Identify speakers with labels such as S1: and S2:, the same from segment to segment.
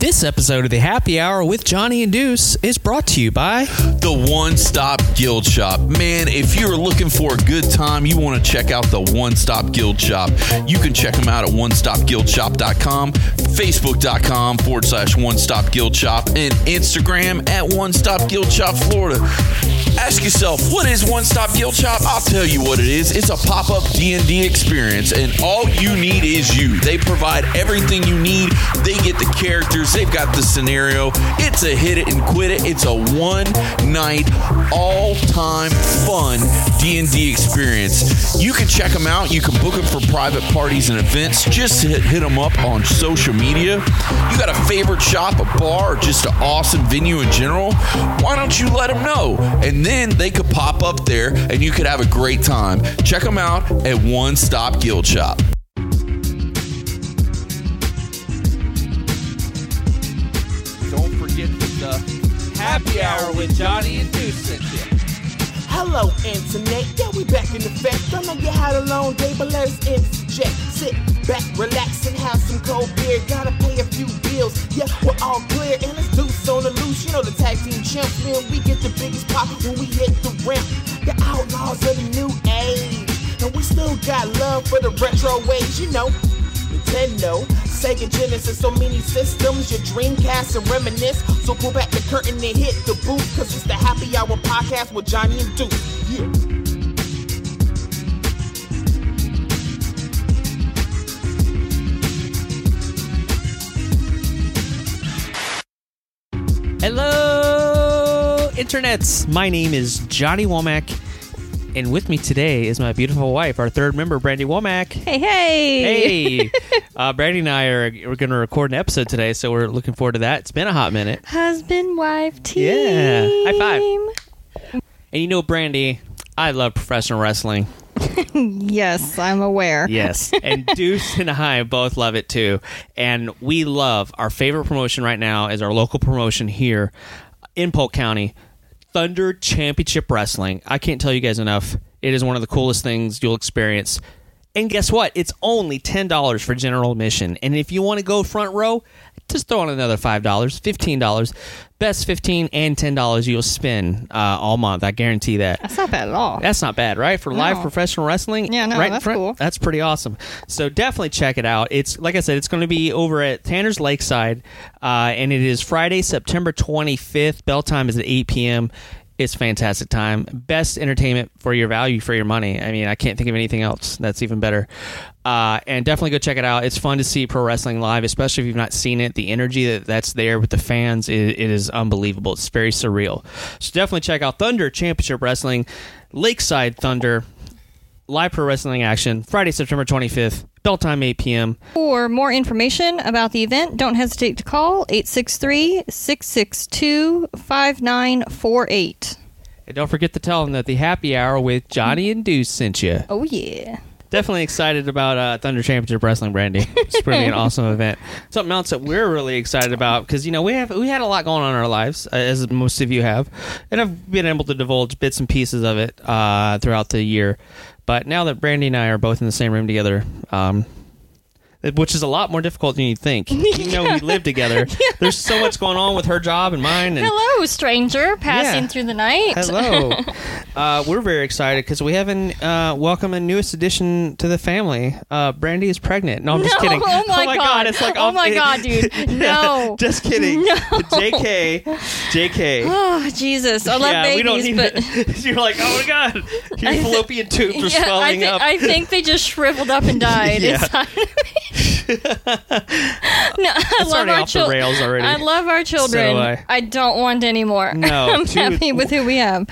S1: This episode of the Happy Hour with Johnny and Deuce is brought to you by
S2: the One Stop Guild Shop. Man, if you're looking for a good time, you want to check out the One Stop Guild Shop. You can check them out at onestopguildshop.com, facebook.com forward slash One Stop Guild Shop, and Instagram at One Stop Guild Shop Florida. Ask yourself, what is One Stop Guild Shop? I'll tell you what it is. It's a pop-up D&D experience, and all you need is you. They provide everything you need. They get the characters. They've got the scenario. It's a hit it and quit it. It's a one-night, all-time fun D&D experience. You can check them out. You can book them for private parties and events. Just hit, hit them up on social media. You got a favorite shop, a bar, or just an awesome venue in general? Why don't you let them know? And then they could pop up there and you could have a great time. Check them out at One Stop Guild Shop.
S3: Happy hour with Johnny and Deuce.
S4: Hello, internet. Yeah, we back in effect. I know you had a long day, but let us interject. Sit back, relax, and have some cold beer. Gotta pay a few bills. Yeah, we're all clear, and it's loose on the loose. You know the tag team champs, man. We get the biggest pop when we hit the ramp. The outlaws of the new age, and we still got love for the retro ways. You know. Nintendo, Sega Genesis, so many systems, your Dreamcast and reminisce. So pull back the curtain and hit the booth, cause it's the Happy Hour podcast with Johnny and Deuce. Yeah.
S1: Hello, internets. My name is Johnny Womack, and with me today is my beautiful wife, our third member, Brandy Womack.
S5: Hey, hey.
S1: Hey, uh, Brandy and I are we're going to record an episode today, so we're looking forward to that. It's been a hot minute.
S5: Husband, wife, team.
S1: Yeah. High five. And you know, Brandy, I love professional wrestling.
S5: Yes, I'm aware.
S1: Yes. And Deuce and I both love it too. And we love our favorite promotion right now is our local promotion here in Polk County, Thunder Championship Wrestling. I can't tell you guys enough. It is one of the coolest things you'll experience. And guess what? It's only $10 for general admission. And if you want to go front row, just throw on another $5, $15. Best 15 and $10 you'll spend uh, all month. I guarantee that.
S5: That's not bad at all.
S1: That's not bad, right? For live professional wrestling,
S5: Yeah, no,
S1: right
S5: that's
S1: front-
S5: cool.
S1: That's pretty awesome. So definitely check it out. It's like I said, it's going to be over at Tanner's Lakeside, uh, and it is Friday, September 25th. Bell time is at 8 p.m. It's fantastic time. Best entertainment for your value for your money. I mean, I can't think of anything else that's even better. Uh, and definitely go check it out. It's fun to see pro wrestling live, especially if you've not seen it. The energy that, that's there with the fans, it, it is unbelievable. It's very surreal. So definitely check out Thunder Championship Wrestling, Lakeside Thunder, live pro wrestling action, Friday, September 25th, bell time 8 p.m.
S5: For more information about the event, don't hesitate to call 863 662 5948.
S1: And don't forget to tell them that the happy hour with Johnny and Deuce sent you.
S5: Oh, yeah.
S1: Definitely excited about uh, Thunder Championship Wrestling, Brandy. It's be an awesome event. Something else that we're really excited about because you know we have we had a lot going on in our lives, uh, as most of you have, and I've been able to divulge bits and pieces of it uh, throughout the year. But now that Brandy and I are both in the same room together, um, which is a lot more difficult than you think. You know, we live together. There's so much going on with her job and mine, and
S5: Hello, stranger passing
S1: Yeah.
S5: through the night.
S1: Hello. uh, we're very excited because we haven't uh, welcome a newest addition to the family. Uh, Brandy is pregnant. No, I'm just
S5: No,
S1: kidding.
S5: oh my God.
S1: It's like
S5: Oh my God, dude. No.
S1: just kidding.
S5: No.
S1: Jk. Jk.
S5: Oh, Jesus. I love
S1: yeah, we don't
S5: babies,
S1: need
S5: but.
S1: to- You're like, oh my god, your
S5: I thi-
S1: fallopian tubes are
S5: Yeah, I,
S1: swelling up.
S5: I think they just shriveled up and died
S1: Yeah.
S5: of no, I
S1: That's
S5: love our
S1: off the
S5: children.
S1: rails already.
S5: I love our children.
S1: do I.
S5: I. don't want any more.
S1: No,
S5: I'm
S1: two-
S5: happy with who we have.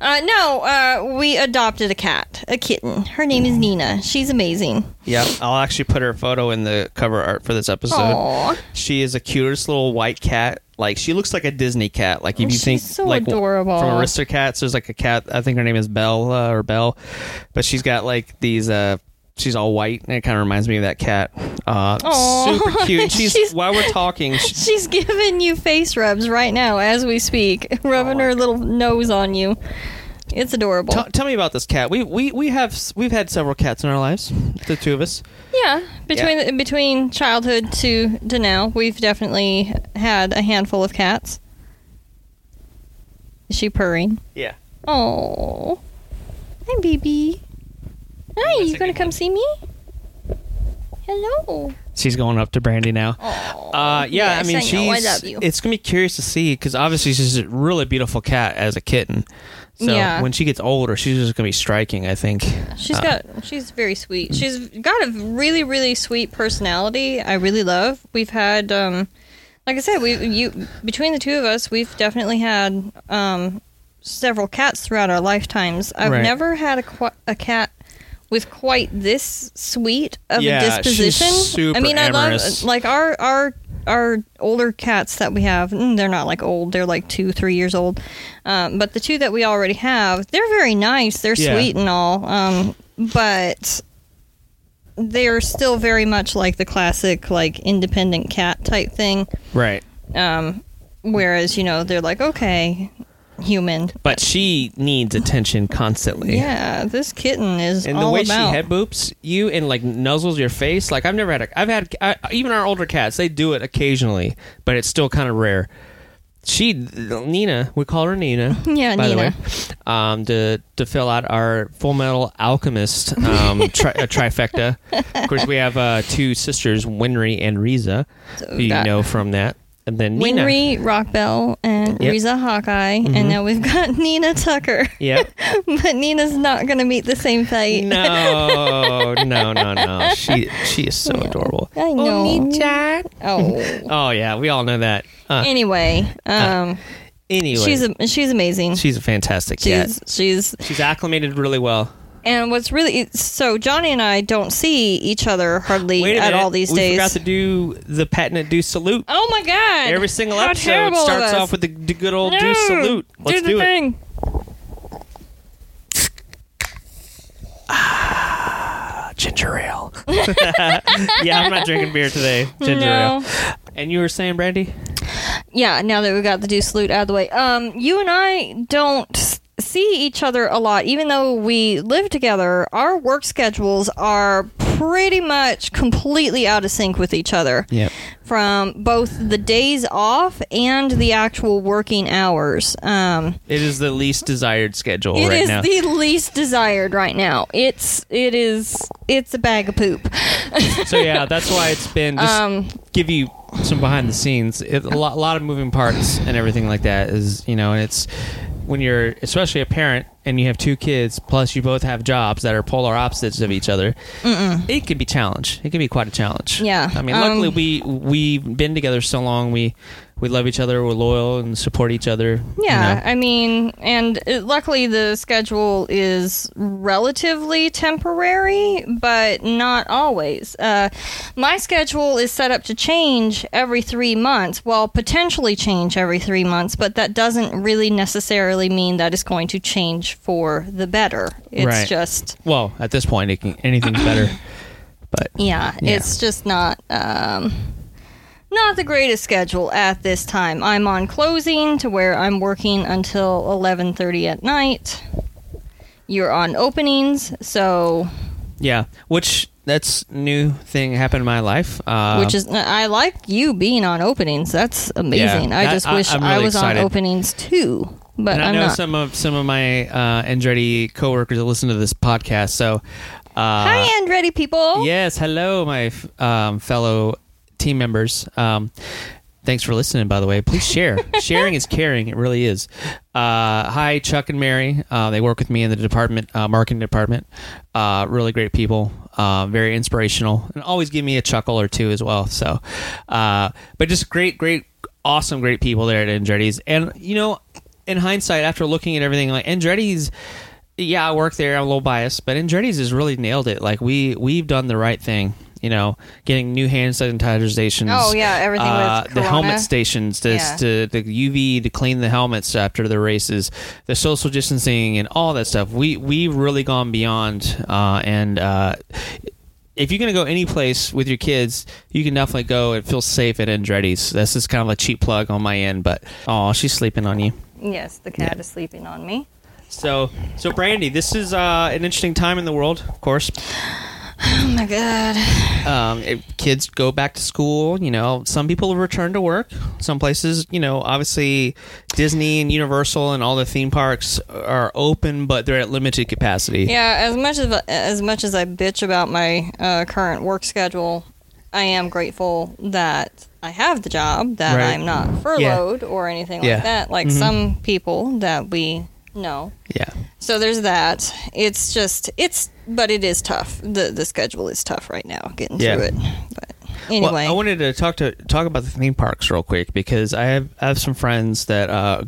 S5: Uh, no, uh, we adopted a cat, a kitten. Her name is Nina. She's amazing.
S1: yeah, I'll actually put her photo in the cover art for this episode.
S5: Aw.
S1: She is a cutest little white cat. Like she looks like a Disney cat. Like if
S5: Oh,
S1: you think
S5: she's so
S1: like
S5: adorable.
S1: from Aristocats, there's like a cat. I think her name is Bella or Belle, but she's got like these. uh She's all white, and it kind of reminds me of that cat. Uh, super cute. She's,
S5: She's-
S1: while we're talking. She,
S5: She's giving you face rubs right now as we speak, rubbing
S1: Oh,
S5: her little nose on you. It's adorable.
S1: Tell, tell me about this cat. We we we have we've had several cats in our lives. The two of us.
S5: Yeah, between between childhood to to now, we've definitely had a handful of cats. Is she purring?
S1: Yeah.
S5: Oh, hi, baby. Hi, you gonna come see me? Hello.
S1: She's going up to Brandy now.
S5: Oh,
S1: Uh, yeah,
S5: yes,
S1: I mean,
S5: I
S1: she's.
S5: I love you.
S1: It's gonna be curious to see because obviously she's a really beautiful cat as a kitten. So
S5: Yeah.
S1: when she gets older, she's just gonna be striking. I think.
S5: She's
S1: Uh,
S5: got she's very sweet. She's got a really really sweet personality. I really love. We've had um like I said, we you between the two of us, we've definitely had um several cats throughout our lifetimes. I've
S1: Right.
S5: never had a qu- a cat with quite this sweet of
S1: Yeah,
S5: a disposition.
S1: she's super
S5: I mean, I
S1: amorous.
S5: love like our our our older cats that we have. mm, They're not like old; they're like two, three years old. Um, but the two that we already have, they're very nice. They're
S1: Yeah.
S5: sweet and all. Um, but they're still very much like the classic, like independent cat type thing.
S1: Right.
S5: Um, whereas you know they're like okay, human.
S1: But she needs attention constantly.
S5: Yeah, this kitten is
S1: And the way
S5: about.
S1: she head boops you and like nuzzles your face, like I've never had. A, I've had I, even our older cats. They do it occasionally, but it's still kind of rare. She Nina, we call her Nina.
S5: Yeah,
S1: by the
S5: Nina.
S1: way, um, to to fill out our Full Metal Alchemist um, tri- uh, trifecta. Of course, we have uh, two sisters, Winry and Riza,
S5: So
S1: who you know from that, and then Nina.
S5: Winry, Rockbell, and
S1: Yep. Mm-hmm.
S5: Riza Hawkeye, and now we've got Nina Tucker.
S1: Yep.
S5: but Nina's not going to meet the same fate.
S1: No, no, no, no. She she is so adorable.
S5: I know. Oh.
S1: Oh yeah, we all know that. Uh,
S5: Anyway, um,
S1: anyway,
S5: she's a, she's amazing.
S1: she's a fantastic cat.
S5: she's she's
S1: She's acclimated really well.
S5: And what's really so Johnny and I don't see each other hardly
S1: Wait a
S5: at
S1: minute,
S5: all these days.
S1: we
S5: days.
S1: forgot to do the patented do salute.
S5: oh my god!
S1: Every single
S5: How
S1: episode starts off with the, the good old do salute. Let's
S5: do,
S1: do, it.
S5: thing.
S1: Ginger ale. yeah, I'm not drinking beer today. Ginger
S5: No.
S1: ale. And you were saying, Brandy?
S5: Yeah, now that we got the do salute out of the way, um, you and I don't see each other a lot, even though we live together. Our work schedules are pretty much completely out of sync with each other.
S1: Yep.
S5: From both the days off and the actual working hours. Um,
S1: It is the least desired schedule
S5: it
S1: right
S5: is
S1: now.
S5: the least desired right now. It's it is it's a bag of poop.
S1: so yeah, that's why it's been just
S5: Um,
S1: give you some behind the scenes. It, a, lot, a lot of moving parts and everything like that is you know, and it's when you're especially a parent and you have two kids plus you both have jobs that are polar opposites of each other. It can be challenge. It can be quite a challenge.
S5: Yeah,
S1: I mean, luckily
S5: um,
S1: we we've been together so long. We we love each other. We're loyal and support each other. you
S5: Yeah,
S1: know.
S5: I mean, and uh, luckily the schedule is relatively temporary, but not always. Uh, my schedule is set up to change every three months, well, potentially change every three months, but that doesn't really necessarily mean that it's going to change for the better. It's
S1: Right.
S5: just,
S1: Well, at this point, it can, anything's better. But
S5: yeah,
S1: Yeah.
S5: it's just not. Um, not the greatest schedule at this time. I'm on closing to where I'm working until 11:30 at night. You're on openings, so
S1: yeah, which that's new thing happened in my life. Uh,
S5: which is I like you being on openings. That's amazing. I
S1: that-
S5: just
S1: I-
S5: wish
S1: I'm
S5: I was
S1: excited.
S5: on openings too, but
S1: and I
S5: I'm
S1: know
S5: not.
S1: some of some of my uh, Andretti coworkers that listen to this podcast. So, uh,
S5: Hi, Andretti people.
S1: yes, hello, my f- um, fellow team members. Um, thanks for listening. By the way, please share. Sharing is caring. It really is. Uh, hi, Chuck and Mary. Uh, they work with me in the department, uh, marketing department. Uh, really great people. Uh, very inspirational, and always give me a chuckle or two as well. So, uh, but just great, great, awesome, great people there at Andretti's. And you know, in hindsight, after looking at everything, like Andretti's yeah, I work there. I'm a little biased, but Andretti's has really nailed it. Like we we've done the right thing. You know, getting new hand sanitizer stations.
S5: Oh, yeah, everything with
S1: uh, the helmet stations, to,
S5: Yeah.
S1: to the UV to clean the helmets after the races, the social distancing, and all that stuff. We we've really gone beyond. Uh, and uh, if you're gonna go any place with your kids, you can definitely go and feel safe at Andretti's. This is kind of a cheap plug on my end, but oh, she's sleeping on you.
S5: Yes, the cat is sleeping on me.
S1: So, so Brandy, this is uh, an interesting time in the world, of course.
S5: Oh my god.
S1: Um, it- kids go back to school. You know, some people return to work. Some places, you know, obviously Disney and Universal and all the theme parks are open, but they're at limited capacity.
S5: Yeah, as much as as much as I bitch about my uh, current work schedule, I am grateful that I have the job, that
S1: Right.
S5: I'm not furloughed or anything
S1: Yeah.
S5: like that, like
S1: Mhm.
S5: some people that we know.
S1: Yeah.
S5: So there's that. It's just it's, but it is tough. the The schedule is tough right now, getting
S1: Yeah.
S5: through it. But anyway,
S1: Well, I wanted to talk to talk about the theme parks real quick because I have I have some friends that uh,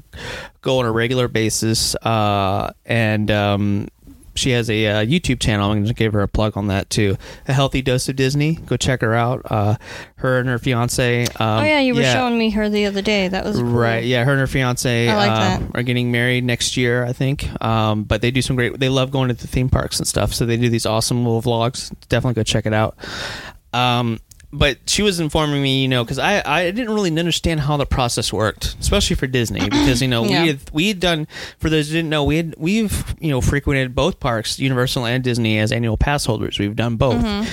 S1: go on a regular basis, uh, and um, she has a uh, YouTube channel. I'm going to give her a plug on that too. A healthy dose of Disney. Go check her out. Uh, her and her fiance. Um,
S5: oh yeah, you were showing me her the other day. That was cool.
S1: Right, yeah, her and her fiance
S5: like that.
S1: are getting married next year, I think. Um, but they do some great. They love going to the theme parks and stuff, so they do these awesome little vlogs. Definitely go check it out. Um, but she was informing me, you know, because I, I didn't really understand how the process worked, especially for Disney, because you know
S5: Yeah.
S1: we had we had done for those who didn't know we had we've you know frequented both parks, Universal and Disney, as annual pass holders. We've done both.
S5: Mm-hmm.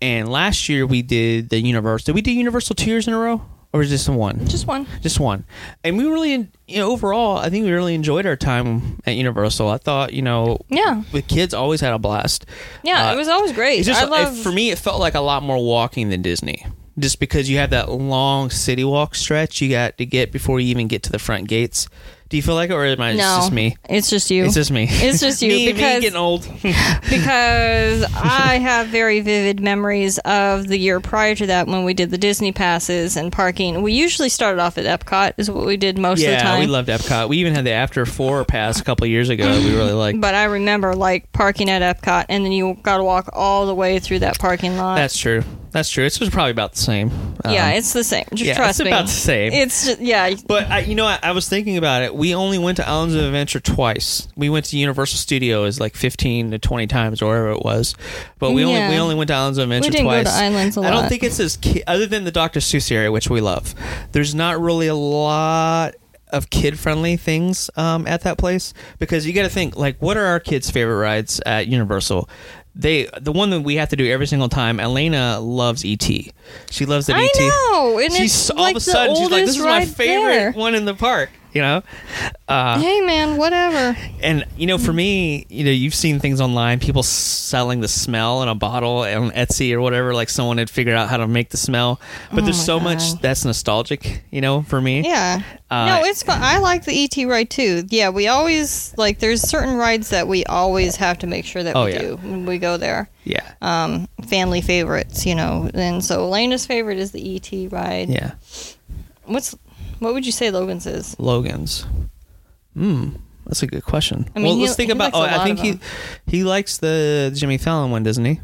S1: And last year we did the Universal. Did we do Universal two years in a row, or the one?
S5: Just one.
S1: just one and we really you know overall i think we really enjoyed our time at universal i thought you know
S5: Yeah.
S1: the kids always had a blast
S5: Yeah,
S1: Uh,
S5: it was always great.
S1: just
S5: I love.
S1: it- for me it felt like a lot more walking than disney just because you have that long city walk stretch you got to get before you even get to the front gates do you feel like it or am I,
S5: no,
S1: just me
S5: It's just you.
S1: it's just me
S5: It's just you,
S1: me, me getting old
S5: because I have very vivid memories of the year prior to that when we did the Disney passes and parking. We usually started off at Epcot, is what we did most of the
S1: yeah
S5: time.
S1: we loved epcot we even had the after four pass a couple years ago we really liked
S5: but I remember like parking at Epcot, and then you got to walk all the way through that parking lot.
S1: that's true that's true it's probably about the same
S5: yeah,
S1: Um,
S5: it's the same. Just
S1: yeah,
S5: trust
S1: it's
S5: me.
S1: It's about the same.
S5: It's just, yeah.
S1: But I, you know, I, I was thinking about it. We only went to Islands of Adventure twice. We went to Universal Studios like fifteen to twenty times, or whatever it was. But we only we only went to Islands of Adventure
S5: We didn't go
S1: twice.
S5: to Islands a
S1: I don't think it's as ki- other than the Dr. Seuss area, which we love. There's not really a lot of kid friendly things um, at that place because you got to think like what are our kids' favorite rides at Universal? They the one that we have to do every single time. Elena loves ET. She loves the
S5: I
S1: ET.
S5: know, and
S1: she's
S5: it's
S1: all
S5: like
S1: of a
S5: the
S1: sudden she's like, "This is my
S5: ride
S1: favorite
S5: there."
S1: one in the park." You know, uh,
S5: Hey man, whatever.
S1: and you know, for me, you know, you've seen things online, people selling the smell in a bottle on Etsy or whatever, like someone had figured out how to make the smell. But there's
S5: Oh
S1: so
S5: my
S1: much that's nostalgic, you know, for me.
S5: Yeah.
S1: Uh,
S5: no, it's fun. I like the ET ride too. Yeah, we always like. There's certain rides that we always have to make sure that
S1: Oh,
S5: we
S1: yeah.
S5: do when we go there.
S1: Yeah,
S5: Um, family favorites, you know. And so Elena's favorite is the ET ride.
S1: yeah.
S5: What's what would you say Logan's is?
S1: Logan's. Hmm, that's a good question.
S5: I mean,
S1: well,
S5: he-
S1: let's think about. Oh, I think he he likes the Jimmy Fallon one, doesn't he?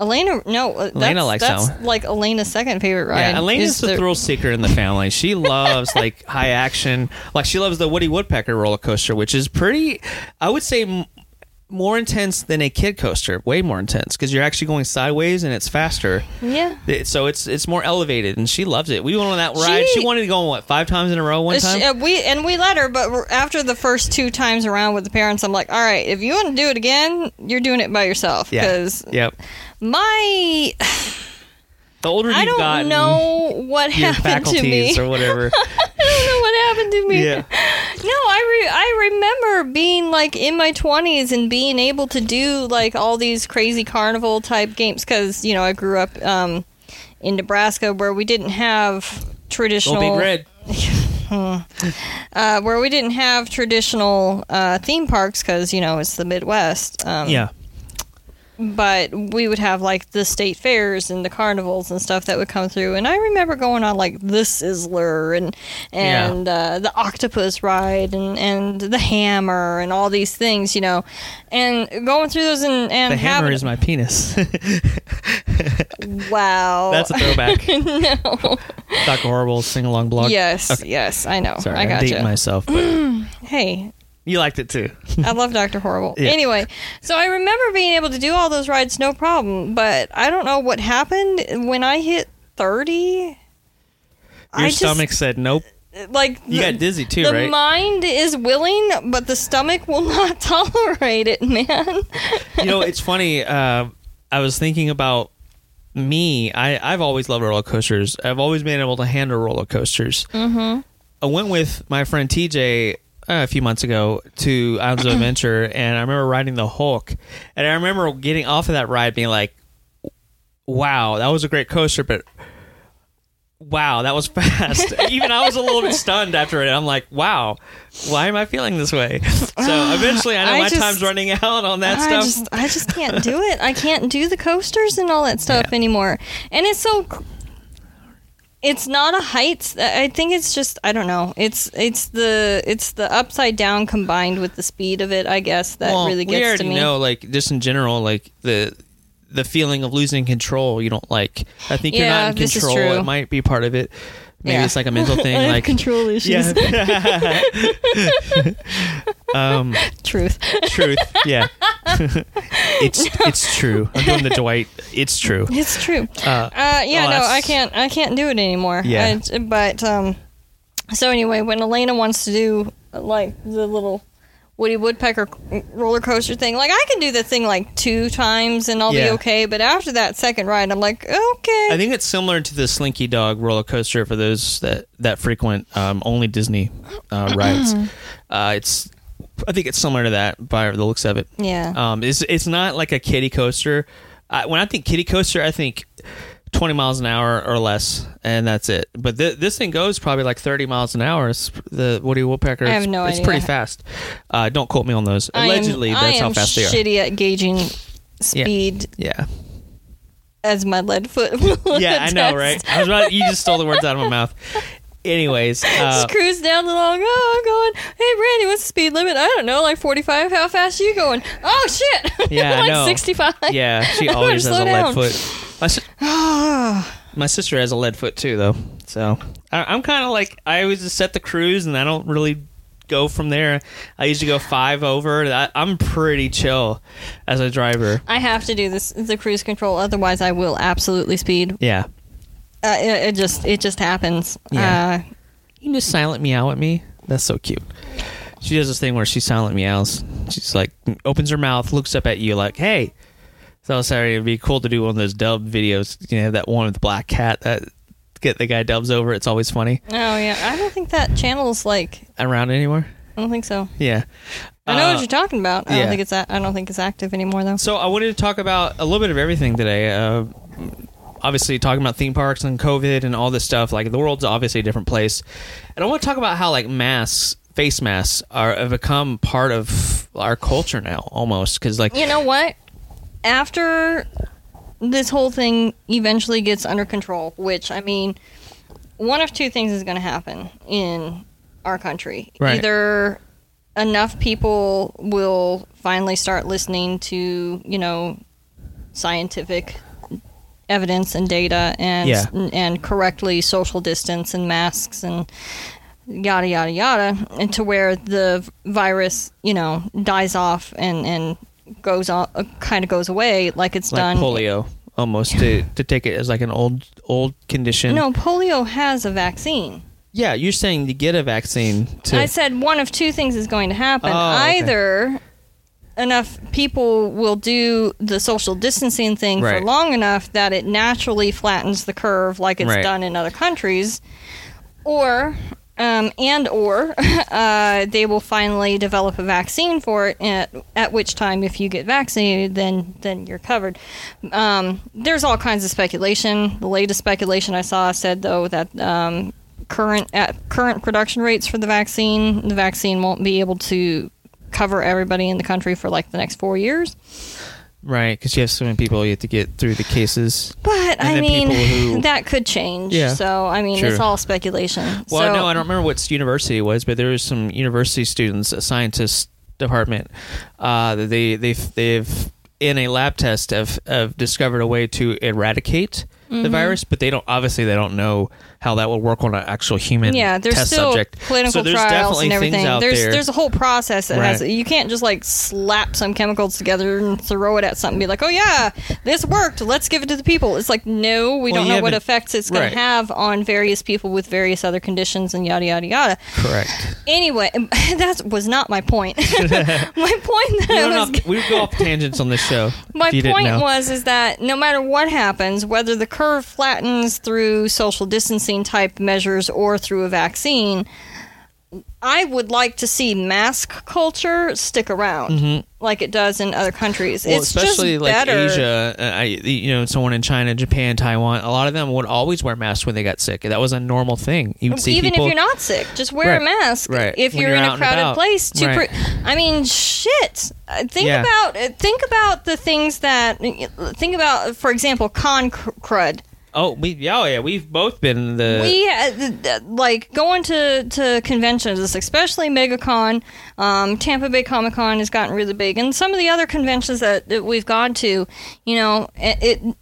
S5: Elena, no, uh,
S1: Elena
S5: that's,
S1: likes that
S5: that's
S1: one.
S5: like Elena's second favorite ride.
S1: Yeah, Elena's
S5: is
S1: the, thrill seeker in the family. She loves like high action. Like she loves the Woody Woodpecker roller coaster, which is pretty. I would say more intense than a kid coaster. Way more intense because you're actually going sideways and it's faster.
S5: Yeah.
S1: So it's it's more elevated, and she loves it. We went on that ride. She,
S5: She-
S1: wanted to go on what five times in a row one time.
S5: she- uh, we and we let her, but after the first two times around with the parents, I'm like, all right, if you want to do it again, you're doing it by yourself.
S1: yeah.
S5: Because
S1: Yep.
S5: my
S1: The older
S5: I don't
S1: gotten,
S5: know what happened to me.
S1: faculties or whatever.
S5: I don't know what happened to me.
S1: Yeah.
S5: No, I re- I remember being like in my 20s and being able to do like all these crazy carnival type games cuz you know, I grew up um in Nebraska where we didn't have
S1: Go
S5: traditional
S1: big red.
S5: uh, where we didn't have traditional uh, theme parks because you know it's the Midwest. Um,
S1: Yeah.
S5: But we would have like the state fairs and the carnivals and stuff that would come through, and I remember going on like the Sizzler and and uh, the octopus ride and and the hammer and all these things, you know, and going through those and and
S1: The hammer is my penis.
S5: wow.
S1: That's a throwback.
S5: no.
S1: Dr. Horrible sing along blog.
S5: Yes,
S1: Okay.
S5: yes, I know.
S1: Sorry,
S5: I got you.
S1: myself. But
S5: Hey,
S1: you liked it too.
S5: I love Dr. Horrible.
S1: Yeah.
S5: Anyway, so I remember being able to do all those rides no problem, but I don't know what happened when I hit 30.
S1: Your
S5: I just,
S1: stomach said nope.
S5: like
S1: You
S5: the,
S1: got dizzy too,
S5: the
S1: right?
S5: mind is willing, but the stomach will not tolerate it, man.
S1: you know, it's funny. Uh, I was thinking about me. I, I've always loved roller coasters. I've always been able to handle roller coasters. Mm-hmm. I went with my friend TJ Uh, a few months ago to Islands of Adventure, and I remember riding the Hulk, and I remember getting off of that ride being like, "Wow, that was a great coaster," but. Wow, that was fast. Even I was a little bit stunned after it. I'm like, wow, why am I feeling this way? So ah, eventually, I know
S5: I
S1: my
S5: just-
S1: time's running out on that
S5: I
S1: stuff.
S5: just, I just can't do it. I can't do the coasters and all that stuff
S1: Yeah.
S5: anymore. And it's so. It's not a height. I think it's just I don't know. It's it's the it's the upside down combined with the speed of it. I guess that
S1: well,
S5: really
S1: we
S5: gets
S1: already
S5: to me.
S1: know, like just in general, like the the feeling of losing control. You don't like. I think you're not in control. It might be part of it. Maybe
S5: Yeah.
S1: it's like a mental thing. Like
S5: control issues.
S1: yeah. um,
S5: Truth.
S1: truth. Yeah. it's it's true. I'm doing the Dwight. It's true.
S5: It's true.
S1: Uh,
S5: Uh, yeah,
S1: oh,
S5: no, I can't. I can't do it anymore.
S1: Yeah.
S5: I- but um, so anyway, when Elena wants to do like the little Woody Woodpecker roller coaster thing, like I can do the thing like two times and I'll
S1: Yeah.
S5: be okay. But after that second ride, I'm like, okay.
S1: I think it's similar to the Slinky Dog roller coaster for those that that frequent um, only Disney uh, rides. uh, it's I think it's similar to that by the looks of it.
S5: yeah.
S1: Um, it's it's not like a kiddie coaster. I, when I think kiddie coaster, I think twenty miles an hour or less, and that's it. But th- this thing goes probably like thirty miles an hour. It's, the Woody Woodpecker.
S5: I have
S1: it's-
S5: no
S1: it's
S5: idea.
S1: pretty fast. Uh, don't quote me on those.
S5: I am-
S1: Allegedly, that's how fast they are.
S5: shitty at gauging speed
S1: Yeah,
S5: as my lead foot.
S1: yeah, I know, right? I was about, you just stole the words out of my mouth. Anyways, uh,
S5: Just cruise down the long. Oh, I'm going. Hey, Brandy, what's the speed limit? I don't know, like 45. How fast are you going? Oh shit!
S1: Yeah, I
S5: like
S1: know.
S5: 65.
S1: yeah, she always has a lead foot. My, si- my sister has a lead foot too, though. So I, I'm kind of like I always just set the cruise, and I don't really go from there. I usually go five over. I, I'm pretty chill as a driver.
S5: I have to do this the cruise control, otherwise I will absolutely speed.
S1: Yeah,
S5: Uh, it, it just it just happens.
S1: Yeah.
S5: Uh,
S1: you can just silent meow at me. That's so cute. She does this thing where she silent meows. She's like opens her mouth, looks up at you like, "Hey." So sorry, it'd be cool to do one of those dub videos. You know that one with the black cat that get the guy dubs over. It's always funny.
S5: oh yeah, I don't think that channel's like.
S1: Around anymore?
S5: I don't think so.
S1: Yeah.
S5: I know
S1: Uh,
S5: what you're talking about. I
S1: yeah.
S5: don't think it's I don't think it's active anymore though.
S1: So I wanted to talk about a little bit of everything today. Uh, obviously, talking about theme parks and COVID and all this stuff. Like the world's obviously a different place, and I want to talk about how like masks, face masks, are have become part of our culture now, almost. Because like,
S5: You know what? After this whole thing eventually gets under control, which I mean, one of two things is going to happen in our country.
S1: Right.
S5: Either enough people will finally start listening to, you know, scientific evidence and data and
S1: Yeah.
S5: and correctly social distance and masks and yada yada yada and to where the virus you know dies off and and goes on uh, kind of goes away like it's
S1: like
S5: done
S1: polio, almost to to take it as like an old old condition.
S5: no polio has a vaccine
S1: Yeah, you're saying to get a vaccine to.
S5: i said one of two things is going to happen
S1: Oh, okay.
S5: either enough people will do the social distancing thing
S1: Right.
S5: for long enough that it naturally flattens the curve like it's
S1: Right.
S5: done in other countries or um, and or uh, they will finally develop a vaccine for it at, at which time if you get vaccinated then then you're covered um, there's all kinds of speculation the latest speculation i saw said though that um, current at current production rates for the vaccine the vaccine won't be able to cover everybody in the country for like the next four years
S1: right, because you have so many people you have to get through the cases.
S5: but i mean
S1: who-
S5: that could change
S1: Yeah.
S5: so i mean it's all speculation
S1: Well,
S5: so,
S1: no, I don't remember what university it was, but there was some university students, a scientist department, uh, that they they've they've in a lab test have have discovered a way to eradicate the virus, but they don't. Obviously, they don't know how that will work on an actual human
S5: Yeah, there's
S1: test
S5: still
S1: subject.
S5: clinical
S1: so there's
S5: trials and everything.
S1: out
S5: There's
S1: there.
S5: there's a whole process that has
S1: Right.
S5: you can't just like slap some chemicals together and throw it at something and be like, "Oh yeah, this worked. Let's give it to the people." It's like, "No, we
S1: Well,
S5: don't know what effects it's
S1: Right.
S5: to have on various people with various other conditions and yada yada yada."
S1: Correct.
S5: Anyway, that was not my point. my point that
S1: We,
S5: I was
S1: we go off tangents on this show.
S5: my
S1: if you didn't
S5: point was is that no matter what happens, whether the curve flattens through social distancing type measures or through a vaccine, I would like to see mask culture stick around like it does in other countries.
S1: Mm-hmm. Well,
S5: it's
S1: especially like
S5: better.
S1: Asia, uh, I, you know, someone in China, Japan, Taiwan. A lot of them would always wear masks when they got sick. That was a normal thing. You'd see
S5: Even
S1: people,
S5: if you're not sick, just wear a mask.
S1: right.
S5: If you're,
S1: you're
S5: in a crowded place, to
S1: Right.
S5: pre- I mean, shit. Uh, Think
S1: Yeah.
S5: about uh, think about the things that think about, for example, con crud.
S1: Oh, we, yeah, oh, yeah, we've both been the.
S5: we uh, like going to, to conventions, especially MegaCon. Um, Tampa Bay Comic Con has gotten really big, and some of the other conventions that, that we've gone to, you know, it. it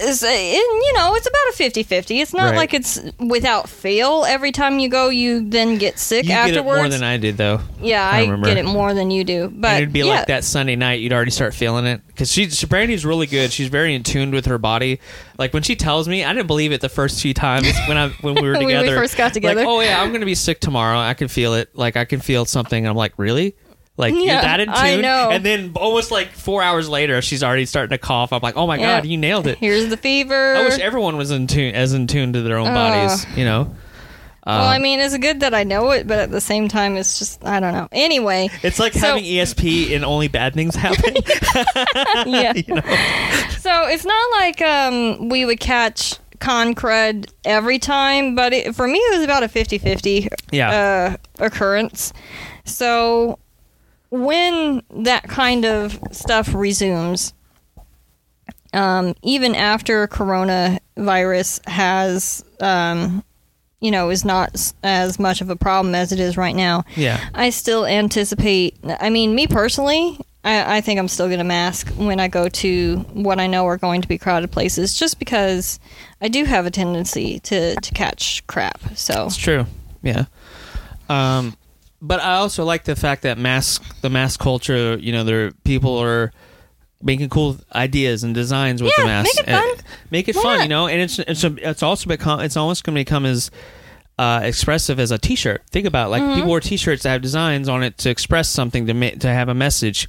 S5: is uh, a, you know it's about a 50-50 it's not
S1: Right.
S5: like it's without fail every time you go you then get sick
S1: you get it
S5: afterwards
S1: more than I did, though.
S5: yeah
S1: I remember.
S5: get it more than you do but
S1: and it'd be
S5: yeah,
S1: like that Sunday night. You'd already start feeling it because she, she, Brandy's really good. She's very in tune with her body. Like when she tells me, I didn't believe it the first few times when I when we were
S5: When we
S1: together.
S5: first got together.
S1: Like, oh yeah, I'm gonna be sick tomorrow. I can feel it. Like I can feel something. I'm like, really? Like you're
S5: Yeah,
S1: that in tune?
S5: I know.
S1: And then almost like four hours later, she's already starting to cough. I'm like, oh my
S5: Yeah.
S1: god, you nailed it.
S5: here's the fever
S1: I wish everyone was in tune, as in tune to their own bodies. You know.
S5: well
S1: Um,
S5: i mean it's good that i know it but at the same time it's just i don't know anyway
S1: it's like
S5: so-
S1: having ESP and only bad things happen.
S5: yeah
S1: you know?
S5: So it's not like um, we would catch con crud every time, but it, for me, it was about a 50 50
S1: Yeah.
S5: uh, occurrence. So when that kind of stuff resumes, um, even after coronavirus has, um, you know, is not as much of a problem as it is right now.
S1: Yeah.
S5: I still anticipate. I mean, me personally, I, I think I'm still going to mask when I go to what I know are going to be crowded places, just because I do have a tendency to to catch crap. So
S1: It's true. Yeah. Um, but I also like the fact that mask the mask culture. You know, there people are making cool ideas and designs with
S5: Yeah,
S1: the mask.
S5: make it fun.
S1: And- make it
S5: Why
S1: fun. You know, and it's it's it's also become it's almost going to become as uh, expressive as a T-shirt. Think about it. like
S5: Mm-hmm.
S1: people wear T-shirts that have designs on it to express something to ma- to have a message.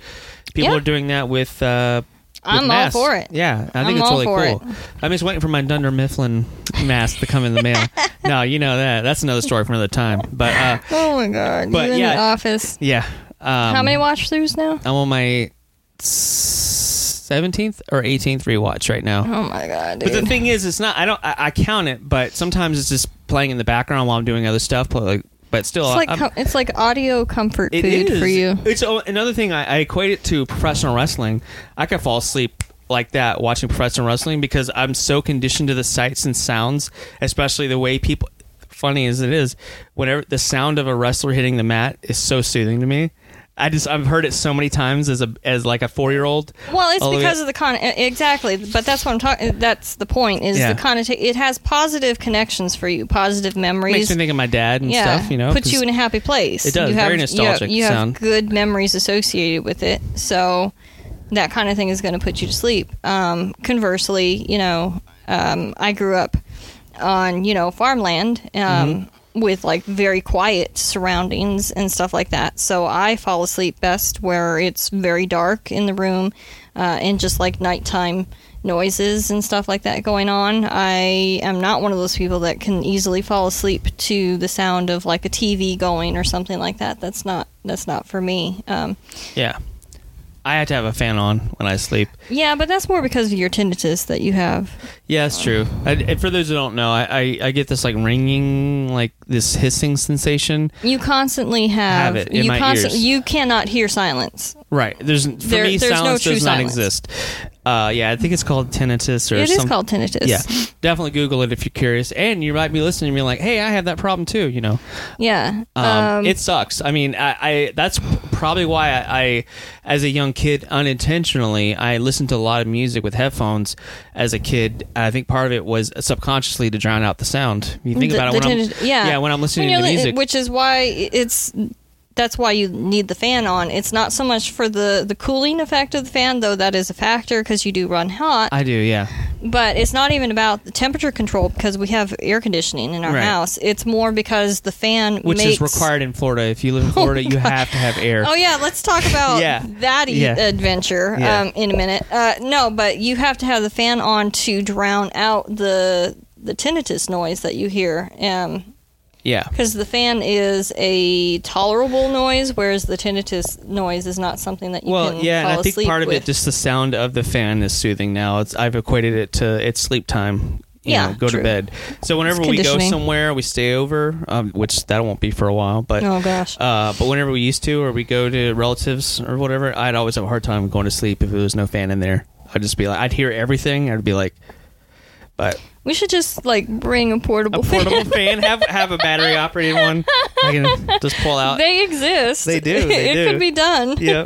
S1: People
S5: Yeah.
S1: are doing that with. Uh,
S5: I'm all for it.
S1: Yeah, I
S5: I'm
S1: think it's
S5: all
S1: really cool. I'm just waiting for my Dunder Mifflin mask to come in the mail. no, you know that. That's another story for another time. But uh,
S5: Oh my god!
S1: But
S5: you in
S1: yeah.
S5: the office.
S1: yeah. Um,
S5: How many watch throughs now?
S1: I'm on my seventeenth or eighteenth rewatch right now.
S5: Oh my god,
S1: But the thing is, it's not. I don't. I, I count it, but sometimes it's just playing in the background while I'm doing other stuff. But like, but still,
S5: it's like com- it's like audio comfort food
S1: is.
S5: for you.
S1: It's oh, another thing. I, I equate it to professional wrestling. I could fall asleep like that watching professional wrestling because I'm so conditioned to the sights and sounds, especially the way people. Funny as it is, whenever the sound of a wrestler hitting the mat is so soothing to me. I just I've heard it so many times as a as like a four year old.
S5: Well, it's
S1: the
S5: because of the con. Exactly, but that's what I'm talking. That's the point. Is
S1: Yeah.
S5: the connotation? It has positive connections for you, positive memories.
S1: makes me think of my dad and
S5: yeah,
S1: stuff. You know,
S5: puts you in a happy place.
S1: It does,
S5: You have,
S1: very
S5: have-
S1: nostalgic
S5: You have,
S1: sound.
S5: good memories associated with it, so that kind of thing is going to put you to sleep. Um, conversely, you know, um, I grew up on you know farmland. Um,
S1: Mm-hmm.
S5: With like very quiet surroundings and stuff like that, so I fall asleep best where it's very dark in the room, uh, and just like nighttime noises and stuff like that going on. I am not one of those people that can easily fall asleep to the sound of like a TV going or something like that. That's not that's not for me. Um,
S1: yeah. I have to have a fan on when I sleep.
S5: yeah, but that's more because of your tinnitus that you have.
S1: Yeah, it's true. I, and for those who don't know, I, I, I get this like ringing, like this hissing sensation.
S5: You constantly have,
S1: Have it in
S5: you
S1: my ears.
S5: you cannot hear silence.
S1: Right. There's for
S5: There-
S1: me,
S5: there's no
S1: silence
S5: true
S1: does not
S5: silence.
S1: exist. Uh, yeah, I think it's called tinnitus or
S5: It is
S1: some-
S5: called tinnitus.
S1: Yeah, definitely Google it if you're curious, and you might be listening and be like, "Hey, I have that problem too." You know,
S5: Yeah.
S1: um,
S5: Um,
S1: it sucks. I mean, I, I that's probably why I, I, as a young kid, unintentionally, I listened to a lot of music with headphones as a kid. I think part of it was subconsciously to drown out the sound. You think
S5: the-
S1: about it
S5: the
S1: when
S5: tinnitus-
S1: I'm
S5: yeah.
S1: yeah when I'm listening
S5: When
S1: to
S5: you're li-
S1: music.
S5: which is why it's that's why you need the fan on. It's not so much for the the cooling effect of the fan, though that is a factor because you do run hot.
S1: I do, yeah.
S5: but it's not even about the temperature control because we have air conditioning in our
S1: Right.
S5: house. It's more because the fan
S1: Which
S5: makes,
S1: is required in Florida. If you live in Florida, you have to have air.
S5: Oh yeah, let's talk about
S1: Yeah.
S5: that e-
S1: Yeah.
S5: adventure
S1: Yeah.
S5: um, in a minute. Uh, no, but you have to have the fan on to drown out the the tinnitus noise that you hear. Um,
S1: Yeah.
S5: because the fan is a tolerable noise, whereas the tinnitus noise is not something that you
S1: Well,
S5: can
S1: yeah, and I think part of
S5: with.
S1: it, just the sound of the fan is soothing now. It's I've equated it to it's sleep time. You
S5: Yeah,
S1: know, go
S5: true.
S1: to bed. So whenever we go somewhere, we stay over, um, which that won't be for a while. But
S5: Oh, gosh.
S1: uh, but whenever we used to, or we go to relatives or whatever, I'd always have a hard time going to sleep if there was no fan in there. I'd just be like, I'd hear everything. I'd be like, but
S5: we should just like bring a portable,
S1: a portable
S5: fan.
S1: have have a battery operated one. I can just pull out.
S5: They exist.
S1: They do, they
S5: it
S1: do.
S5: could be done.
S1: yeah,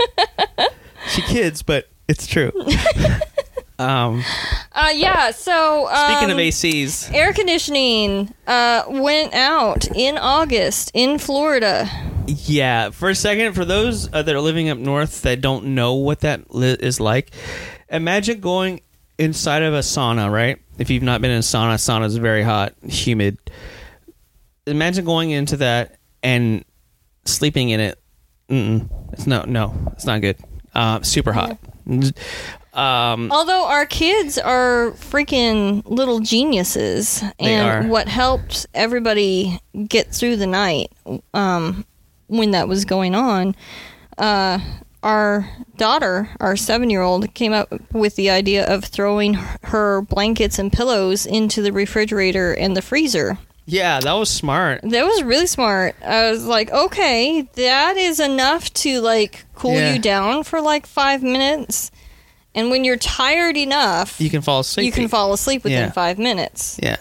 S1: she kids, but it's true. um.
S5: Uh, yeah. So um,
S1: Speaking of ACs,
S5: air conditioning uh, went out in August in Florida.
S1: yeah. For a second, for those uh, that are living up north that don't know what that li- is like, imagine going inside of a sauna. Right? If you've not been in a sauna, sauna is very hot, humid. Imagine going into that and sleeping in it. Mm-mm. It's no, no, it's not good. Uh, super hot. Um,
S5: Although our kids are freaking little geniuses, and what helped everybody get through the night um, when that was going on, uh, our daughter, our seven-year-old, came up with the idea of throwing her blankets and pillows into the refrigerator and the freezer.
S1: yeah, that was smart.
S5: That was really smart. I was like, okay, that is enough to like cool
S1: Yeah.
S5: you down for like five minutes. And when you're tired enough,
S1: You can fall asleep.
S5: you can fall asleep within
S1: Yeah.
S5: five minutes.
S1: Yeah.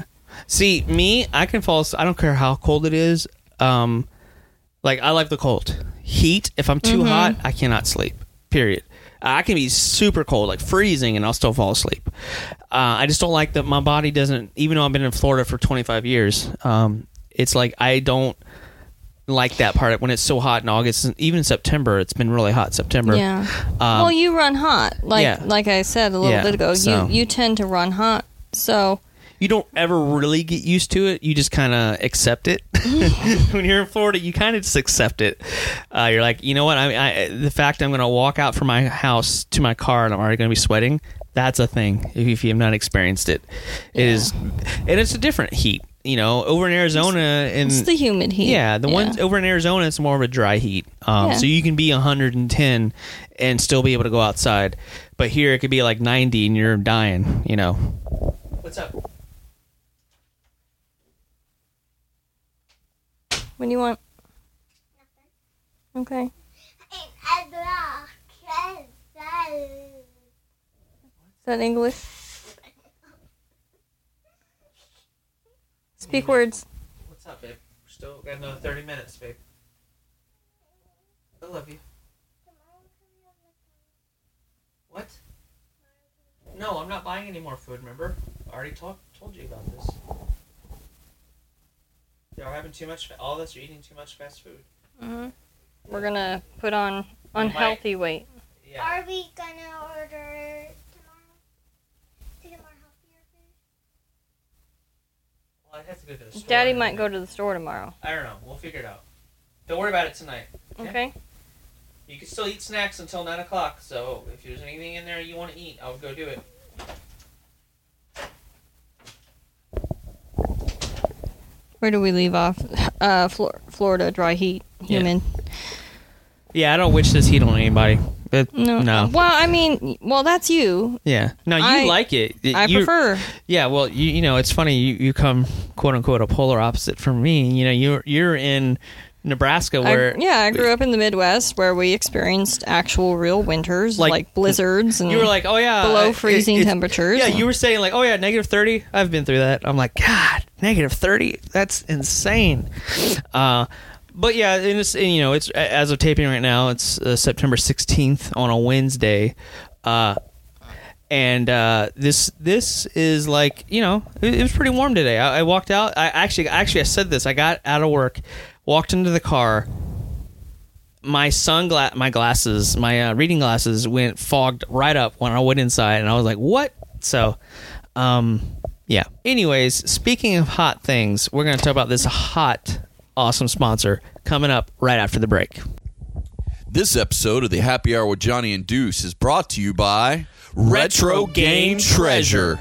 S1: See, me, I can fall. I don't care how cold it is. Um, like I like the cold. Heat. If I'm too hot, I cannot sleep. Period. I can be super cold, like freezing, and I'll still fall asleep. Uh, I just don't like that my body doesn't. Even though I've been in Florida for 25 years, um, it's like I don't like that part when it's so hot in August. and Even September, it's been really hot. September.
S5: Yeah.
S1: Um,
S5: well, you run hot, like
S1: yeah.
S5: like I said a little
S1: Yeah,
S5: bit ago.
S1: so-
S5: You you tend to run hot, so
S1: you don't ever really get used to it. You just kind of accept it. when you're in Florida, you kind of just accept it. Uh, you're like, you know what? I, I the fact I'm going to walk out from my house to my car and I'm already going to be sweating. That's a thing. If, if you have not experienced it, it is, and it's a different heat. You know, over in Arizona, and
S5: it's the humid heat.
S1: yeah, the ones over in Arizona, it's more of a dry heat. Um,
S5: Yeah.
S1: So you can be 110 and still be able to go outside. But here it could be like 90 and you're dying, you know. What's up?
S5: What do you want? Nothing. Okay. Is that English? Speak words.
S1: What's up, babe? We're still got another 30 minutes, babe. I love you. What? No, I'm not buying any more food, remember? I already talked told you about this. Y'all having too much, all of us are eating too much fast food. Mm-hmm.
S5: We're gonna put on unhealthy weight.
S1: Yeah.
S6: Are we gonna order tomorrow? To get more healthier food?
S1: Well, I'd have to go to the store.
S5: Daddy might go to the store tomorrow.
S1: I don't know. We'll figure it out. Don't worry about it tonight.
S5: Okay.
S1: You can still eat snacks until 9 o'clock, so if there's anything in there you want to eat, I'll go do it.
S5: Where do we leave off? Uh, Flor- Florida, dry heat,
S1: Yeah.
S5: humid.
S1: Yeah, I don't wish this heat on anybody. But,
S5: No.
S1: no.
S5: Well, I mean, well, that's you.
S1: Yeah. No, you
S5: I-
S1: like it.
S5: I
S1: You-
S5: prefer.
S1: Yeah, well, you you know, it's funny. You, you come quote unquote a polar opposite from me. You know, you're you're in Nebraska,
S5: I-
S1: where
S5: yeah, I grew up in the Midwest where we experienced actual real winters,
S1: Like-
S5: like, blizzards and
S1: you were like, oh yeah,
S5: below freezing
S1: it's-
S5: temperatures.
S1: Yeah, you were saying like, oh yeah, negative thirty. I've been through that. I'm like, God, negative thirty. That's insane. Uh, but yeah, and it's and, you know, it's as of taping right now, it's uh, September 16th on a Wednesday. Uh, and uh, this this is like you know it, it was pretty warm today. I, I walked out. I actually actually I said this. I got out of work, walked into the car. My sunglass, my glasses, my uh, reading glasses went fogged right up when I went inside, and I was like, "What?" So, um, yeah. Anyways, speaking of hot things, we're going to talk about this hot, awesome sponsor coming up right after the break.
S2: This episode of the Happy Hour with Johnny and Deuce is brought to you by
S1: Retro Game Treasure.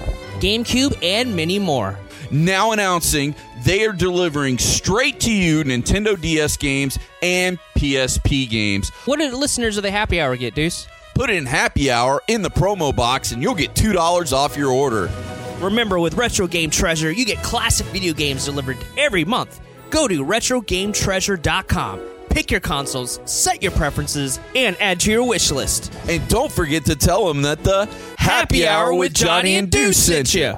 S1: GameCube, and many more.
S2: Now announcing they are delivering straight to you Nintendo DS games and PSP games.
S1: What do the listeners of the Happy Hour get, Deuce?
S2: Put in happy hour in the promo box and you'll get $2 off your order.
S1: Remember, with Retro Game Treasure, you get classic video games delivered every month. Go to RetroGameTreasure.com, pick your consoles, set your preferences, and add to your wish list.
S2: And don't forget to tell them that the Happy Hour with Johnny and Deuce sent you.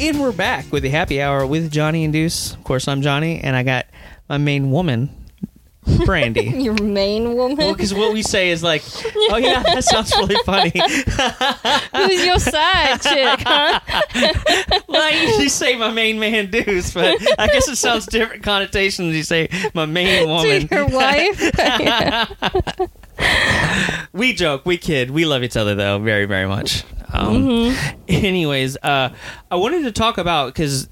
S1: And we're back with the Happy Hour with Johnny and Deuce. Of course, I'm Johnny, and I got my main woman, Brandy.
S5: your main woman.
S1: well, because what we say is like, oh yeah, that sounds really funny.
S5: Who's your side chick, huh?
S1: well, I usually say my main man Deuce, but I guess it sounds different connotations. You say my main woman.
S5: to your wife?
S1: We joke, we kid, we love each other though very, very much. Um, Anyways, uh, I wanted to talk about because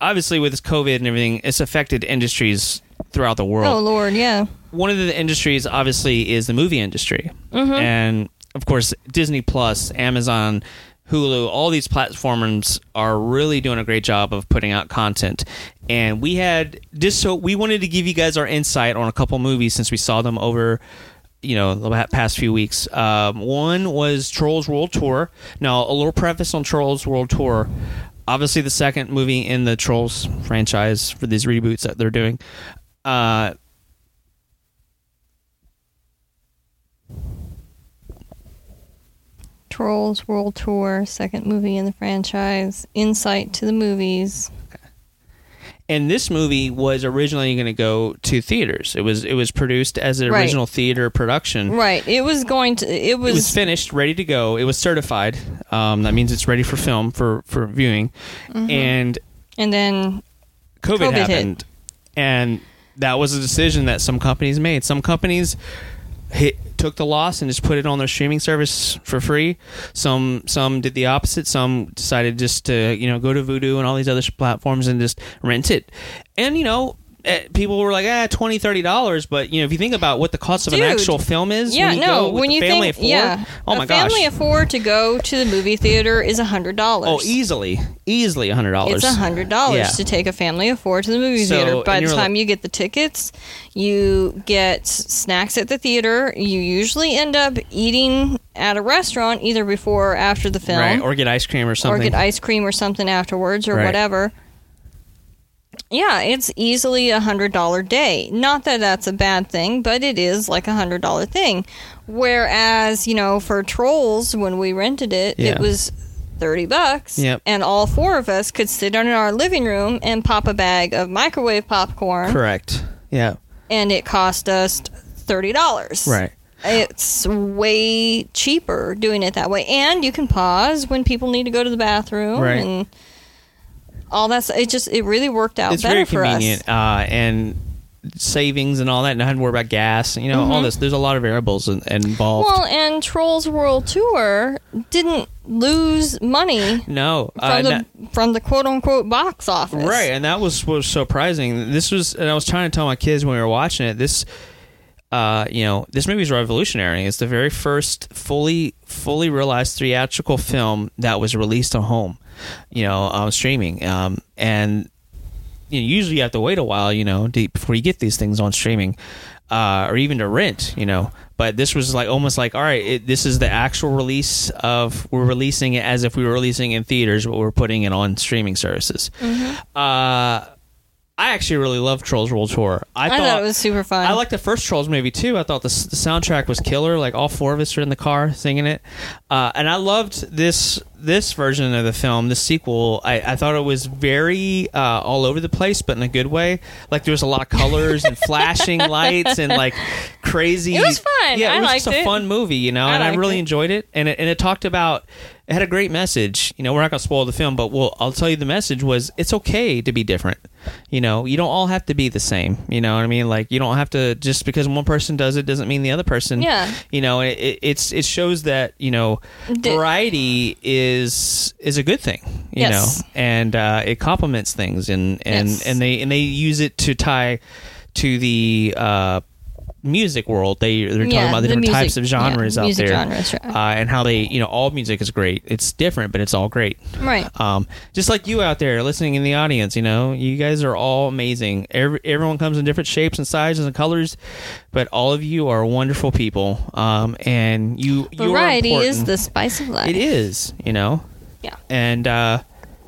S1: obviously with this COVID and everything, it's affected industries throughout the world.
S5: Oh Lord, yeah.
S1: One of the industries, obviously, is the movie industry, and of course, Disney Plus, Amazon. Hulu, all these platforms are really doing a great job of putting out content. And we had just so we wanted to give you guys our insight on a couple movies since we saw them over you know the past few weeks. Um, one was Trolls World Tour. Now, a little preface on Trolls World Tour. Obviously, the second movie in the Trolls franchise for these reboots that they're doing. Uh,
S5: Trolls World Tour, second movie in the franchise. Insight to the movies.
S1: And this movie was originally going to go to theaters. It was it was produced as an
S5: Right.
S1: original theater production.
S5: Right. It was going to. It was.
S1: It was finished, ready to go. It was certified. Um, that means it's ready for film for for viewing. And
S5: and then
S1: COVID,
S5: COVID hit.
S1: happened, and that was a decision that some companies made. Some companies hit took the loss and just put it on their streaming service for free. Some some did the opposite. Some decided just to you know go to Vudu and all these other platforms and just rent it. And you know. Eh, People were like, ah, twenty, thirty dollars, but you know, if you think about what the cost of an actual film is,
S5: yeah,
S1: when you
S5: no. when you
S1: family
S5: think,
S1: of four,
S5: yeah,
S1: oh my
S5: a family
S1: gosh,
S5: of four to go to the movie theater is a hundred dollars.
S1: oh, easily, easily a hundred dollars.
S5: It's a hundred dollars
S1: Yeah.
S5: to take a family of four to the movie
S1: So,
S5: theater. By the time
S1: like-
S5: you get the tickets, you get snacks at the theater. You usually end up eating at a restaurant either before or after the film,
S1: right, or get ice cream or something.
S5: or get ice cream or something afterwards or
S1: Right.
S5: whatever. Yeah, it's easily a hundred dollar day. Not that that's a bad thing, but it is like a hundred dollar thing. Whereas, you know, for Trolls, when we rented it,
S1: Yeah.
S5: it was thirty bucks,
S1: Yep.
S5: and all four of us could sit down in our living room and pop a bag of microwave popcorn,
S1: Correct. Yeah.
S5: and it cost us thirty dollars.
S1: Right.
S5: It's way cheaper doing it that way, and you can pause when people need to go to the bathroom
S1: Right.
S5: and all that's. It just it really worked out
S1: it's
S5: better
S1: very
S5: for
S1: convenient
S5: us.
S1: uh, and savings and all that, and I had to worry about gas. You know, all this. There's a lot of variables in, involved.
S5: Mm-hmm. Well, and Trolls World Tour didn't lose money
S1: no,
S5: from
S1: uh,
S5: the
S1: that-
S5: from the quote unquote box office.
S1: Right, and that was was surprising. This was, and I was trying to tell my kids when we were watching it. This, uh, you know, this movie is revolutionary. It's the very first fully fully realized theatrical film that was released on home, you know, on streaming. Um, and you know, usually you have to wait a while, you know, to, before you get these things on streaming, uh, or even to rent, you know. But this was like almost like, all right, it, this is the actual release of we're releasing it as if we were releasing it in theaters, but we're putting it on streaming services. Uh, I actually really love Trolls World Tour. I,
S5: I thought it was super fun.
S1: I like the first Trolls movie too. I thought the, the soundtrack was killer. Like all four of us are in the car singing it, uh, and I loved this this version of the film. The sequel, I, I thought it was very uh, all over the place, but in a good way. Like there was a lot of colors and flashing lights and like crazy.
S5: It was fun.
S1: Yeah, it
S5: I
S1: was just a
S5: it.
S1: fun movie, you know,
S5: I
S1: and I really
S5: it.
S1: enjoyed it. And it and it talked about. It had a great message. You know, we're not going to spoil the film, but we'll, I'll tell you the message was it's okay to be different. You know, you don't all have to be the same. You know what I mean? Like you don't have to just because one person does it doesn't mean the other person.
S5: Yeah.
S1: You know, it, it, it's it shows that you know variety is is is a good thing. You
S5: Yes.
S1: know, and uh, it complements things, and and
S5: Yes.
S1: and they and they use it to tie to the. Uh, music world they they're talking
S5: Yeah,
S1: about the
S5: the
S1: different
S5: music-
S1: types of genres
S5: yeah,
S1: out there
S5: genres, sure.
S1: uh, and how they you know all music is great it's different but it's all great
S5: Right.
S1: um, just like you out there listening in the audience, you know, you guys are all amazing. Every, everyone comes in different shapes and sizes and colors, but all of you are wonderful people. Um, and you, you are
S5: Variety is the spice of life.
S1: It is, you know.
S5: Yeah.
S1: And uh,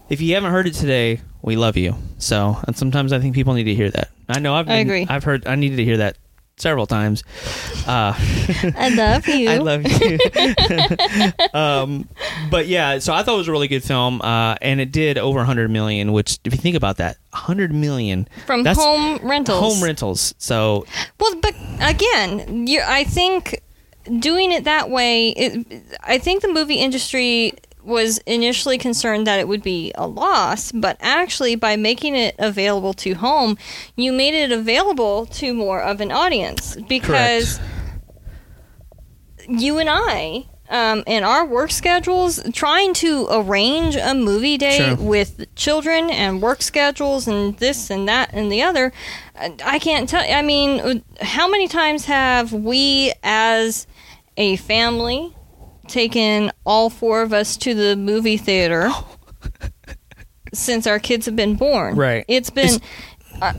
S1: if you haven't heard it today, we love you. So, and sometimes I think people need to hear that. I know I've
S5: I agree.
S1: I've heard I needed to hear that several times. Uh,
S5: I love you.
S1: I love you. um, but yeah, so I thought it was a really good film, uh, and it did over 100 million. Which, if you think about that, 100 million
S5: From home rentals.
S1: home rentals. So
S5: Well, but again, you, I think doing it that way, it, I think the movie industry was initially concerned that it would be a loss, but actually, by making it available to home, you made it available to more of an audience because you and I. Um, in our work schedules, trying to arrange a movie day
S1: Sure.
S5: with children and work schedules and this and that and the other, I can't tell. I mean, how many times have we, as a family, taken all four of us to the movie theater since our kids have been born?
S1: Right.
S5: It's been.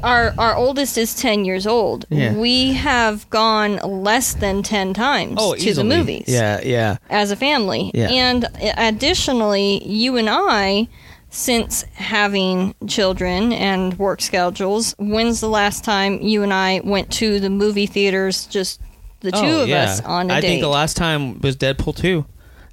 S5: Our our oldest is ten years old.
S1: Yeah.
S5: We have gone less than ten times
S1: oh,
S5: to
S1: easily.
S5: the movies
S1: Yeah, yeah.
S5: as a family.
S1: Yeah.
S5: And additionally, you and I, since having children and work schedules, when's the last time you and I went to the movie theaters, just the two
S1: oh,
S5: of
S1: yeah.
S5: us on a
S1: I
S5: date?
S1: I think the last time was Deadpool 2.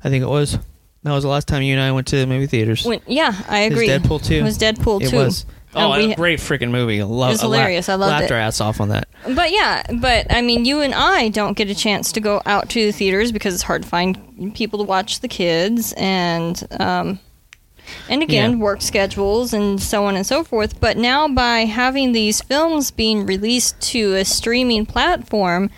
S1: I think it was. That was the last time you and I went to the movie theaters.
S5: When- yeah, I
S1: It was
S5: agree.
S1: Deadpool 2.
S5: It was Deadpool
S1: it
S5: 2.
S1: was. Oh,
S5: And we-
S1: a great freaking movie. I Love,
S5: It was hilarious. I loved
S1: laughed
S5: it.
S1: our ass off on that.
S5: But yeah, but I mean, you and I don't get a chance to go out to the theaters because it's hard to find people to watch the kids, and um, and again,
S1: Yeah.
S5: work schedules and so on and so forth. But now, by having these films being released to a streaming platform,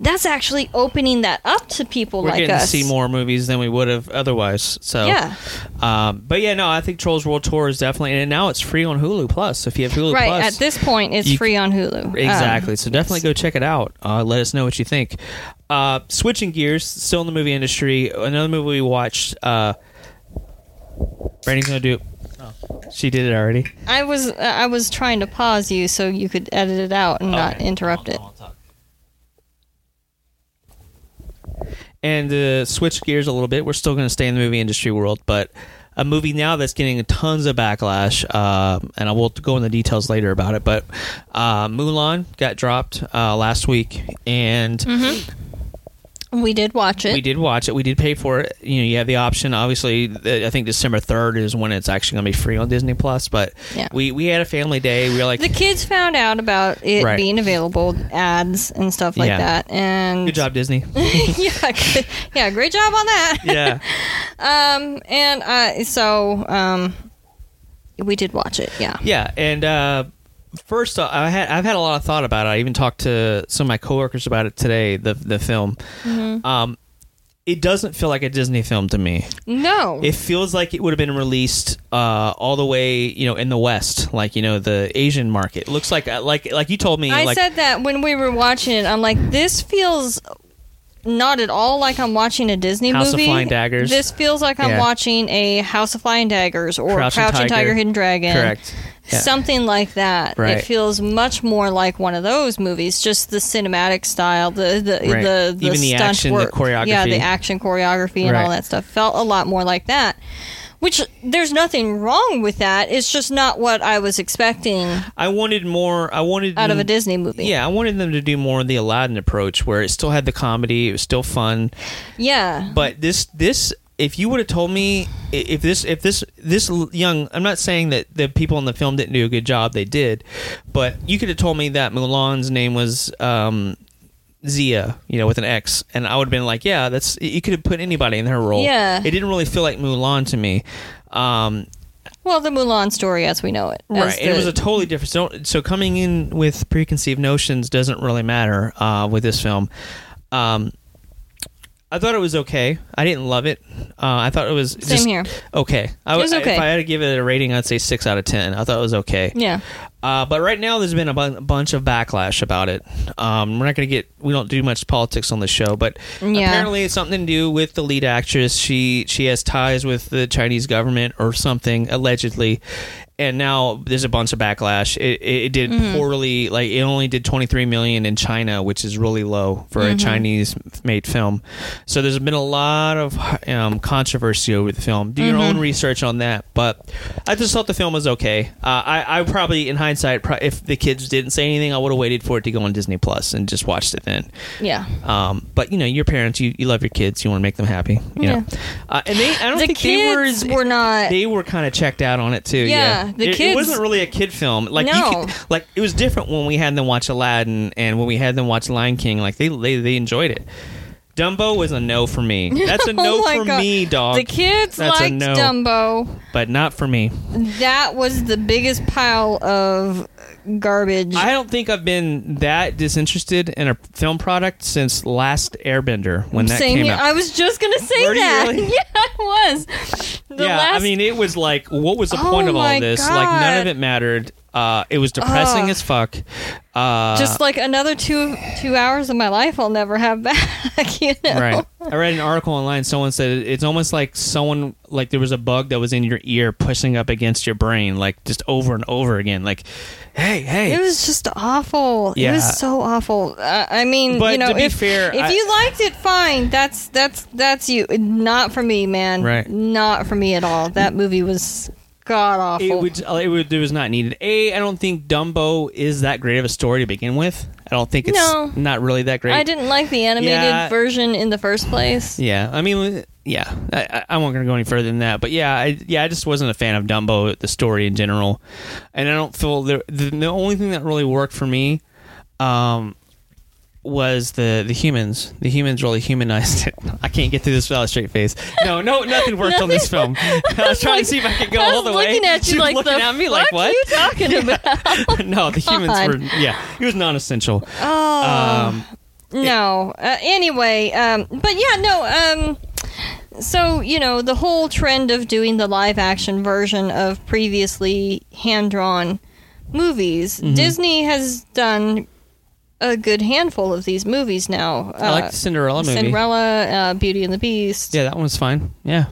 S5: that's actually opening that up to people
S1: We're
S5: like
S1: getting
S5: us.
S1: to see more movies than we would have otherwise. So
S5: Yeah.
S1: Um, but yeah, no, I think Trolls World Tour is definitely, and now it's free on Hulu Plus. If you have Hulu
S5: Right
S1: Plus,
S5: at this point, it's
S1: you-
S5: free on Hulu. Um,
S1: exactly. so definitely go check it out. Uh, let us know what you think. Uh, switching gears, still in the movie industry. Another movie we watched. Uh, Brandy's gonna do. Oh, she did it already.
S5: I was I was trying to pause you so you could edit it out and not
S1: Okay.
S5: interrupt it.
S1: And to switch gears a little bit, we're still going to stay in the movie industry world, but a movie now that's getting tons of backlash, uh, and I will go into details later about it. But uh, Mulan got dropped uh, last week, and
S5: We did watch it.
S1: we did watch it. We did pay for it. You know, you have the option. Obviously, I think December third is when it's actually going to be free on Disney Plus. But
S5: Yeah.
S1: we we had a family day. We were like,
S5: the kids found out about it
S1: Right.
S5: being available, ads and stuff like
S1: Yeah.
S5: that. And
S1: "Good job, Disney."
S5: yeah, good- yeah, great job on that.
S1: yeah.
S5: Um, and uh, so um, we did watch it. Yeah.
S1: Yeah, and uh, first uh, I had I've had a lot of thought about it. I even talked to some of my coworkers about it today. The the film,
S5: Mm-hmm.
S1: um, it doesn't feel like a Disney film to me.
S5: No.
S1: It feels like it would have been released uh, all the way, you know, in the West, like you know, the Asian market. It looks like uh, like like you told me.
S5: I
S1: like,
S5: said that when we were watching it. I'm like, this feels not at all like I'm watching a Disney
S1: House of
S5: movie.
S1: Flying Daggers.
S5: This feels like I'm
S1: Yeah.
S5: watching a House of Flying Daggers or
S1: Crouching
S5: Crouching,
S1: Tiger.
S5: Tiger, Hidden Dragon.
S1: correct. Yeah.
S5: Something like that.
S1: Right.
S5: It feels much more like one of those movies. Just the cinematic style, the the
S1: Right.
S5: the, the
S1: Even the
S5: stunt
S1: action, the
S5: work. Yeah,
S1: choreography.
S5: the action choreography and all that stuff felt a lot more like that. Which there's nothing wrong with that. It's just not what I was expecting
S1: I wanted more. I wanted
S5: out of a Disney movie.
S1: Yeah, I wanted them to do more of the Aladdin approach, where it still had the comedy, it was still fun.
S5: Yeah.
S1: But this this if you would have told me if this if this this young I'm not saying that the people in the film didn't do a good job they did but you could have told me that Mulan's name was um Xia, you know, with an X, and I would have been like, "Yeah, that's." You could have put anybody in her role.
S5: Yeah.
S1: it didn't really feel like Mulan to me. Um,
S5: Well, the Mulan story as we know it.
S1: right, it was a totally different. So, so coming in with preconceived notions doesn't really matter uh, with this film. Um, I thought it was okay. I didn't love it. Uh, I thought it was
S5: Same
S1: just
S5: here.
S1: okay. I,
S5: It was
S1: I-
S5: okay.
S1: If I had to give it a rating, I'd say six out of ten. I thought it was okay.
S5: Yeah.
S1: Uh, but right now, there's been a bu- bunch of backlash about it. Um, we're not going to get. We don't do much politics on the show, but
S5: Yeah.
S1: apparently, it's something to do with the lead actress. She she has ties with the Chinese government or something allegedly, and now there's a bunch of backlash. It, it, it did
S5: Mm-hmm.
S1: poorly. Like it only did 23 million in China, which is really low for
S5: Mm-hmm.
S1: a Chinese made film. So there's been a lot of um, controversy over the film. Do your
S5: Mm-hmm.
S1: own research on that. But I just thought the film was okay. Uh, I, I probably, in hindsight, pro- if the kids didn't say anything, I would have waited for it to go on Disney Plus and just watched it then.
S5: Yeah.
S1: Um, but you know, your parents, you, you love your kids, you want to make them happy. You know, uh, and they, I don't
S5: The
S1: think
S5: kids
S1: they were,
S5: were not.
S1: they were kind of checked out on it too.
S5: Yeah,
S1: Yeah,
S5: the
S1: it, it wasn't really a kid film. Like you
S5: No.
S1: could, like it was different when we had them watch Aladdin and when we had them watch Lion King. Like they they, they enjoyed it. Dumbo was a no for me. That's a oh no
S5: Oh
S1: for
S5: God.
S1: me, dog.
S5: the kids
S1: That's
S5: liked
S1: no.
S5: Dumbo.
S1: but not for me.
S5: That was the biggest pile of garbage.
S1: I don't think I've been that disinterested in a film product since last Airbender when that
S5: Same
S1: came
S5: here.
S1: out.
S5: I was just gonna say
S1: Were you
S5: that.
S1: really?
S5: Yeah, I was. The
S1: yeah, I mean, it was like, what was the
S5: Oh
S1: point of all this? Like, none of
S5: God.
S1: it mattered. Uh, it was depressing as fuck. Uh,
S5: just like another two two hours of my life I'll never have back. You know?
S1: right. I read an article online. Someone said it's almost like someone like there was a bug that was in your ear pushing up against your brain, like just over and over again. Like, hey, hey.
S5: It was just awful.
S1: Yeah.
S5: It was so awful. Uh, I mean,
S1: But
S5: you know,
S1: to be
S5: if,
S1: fair,
S5: if
S1: I-
S5: you liked it, fine. That's that's that's you. Not for me, man.
S1: Right.
S5: Not for me at all. That movie was god awful.
S1: it would, it would, it was not needed. A, I don't think Dumbo is that great of a story to begin with. I don't think it's
S5: No.
S1: not really that great.
S5: I didn't like the animated
S1: Yeah.
S5: version in the first place.
S1: Yeah, I mean, yeah, I, I- I won't gonna go any further than that. But yeah, I, yeah, I just wasn't a fan of Dumbo, the story in general, and I don't feel the the, the only thing that really worked for me, um, was the the humans. The humans really humanized it. I can't get through this without a straight face. No, no, nothing worked on this film. I was trying to see if I could go all the way.
S5: looking at you like
S1: looking
S5: the
S1: at me like what?
S5: Are you talking about?
S1: no, the humans
S5: God.
S1: were yeah. It was non-essential.
S5: Oh.
S1: Um,
S5: No. Uh, anyway, um, but yeah, no. Um, so you know the whole trend of doing the live action version of previously hand drawn movies.
S1: Mm-hmm.
S5: Disney has done a good handful of these movies now.
S1: I like the Cinderella movie.
S5: Cinderella, uh, Beauty and the Beast.
S1: Yeah, that one was fine. Yeah.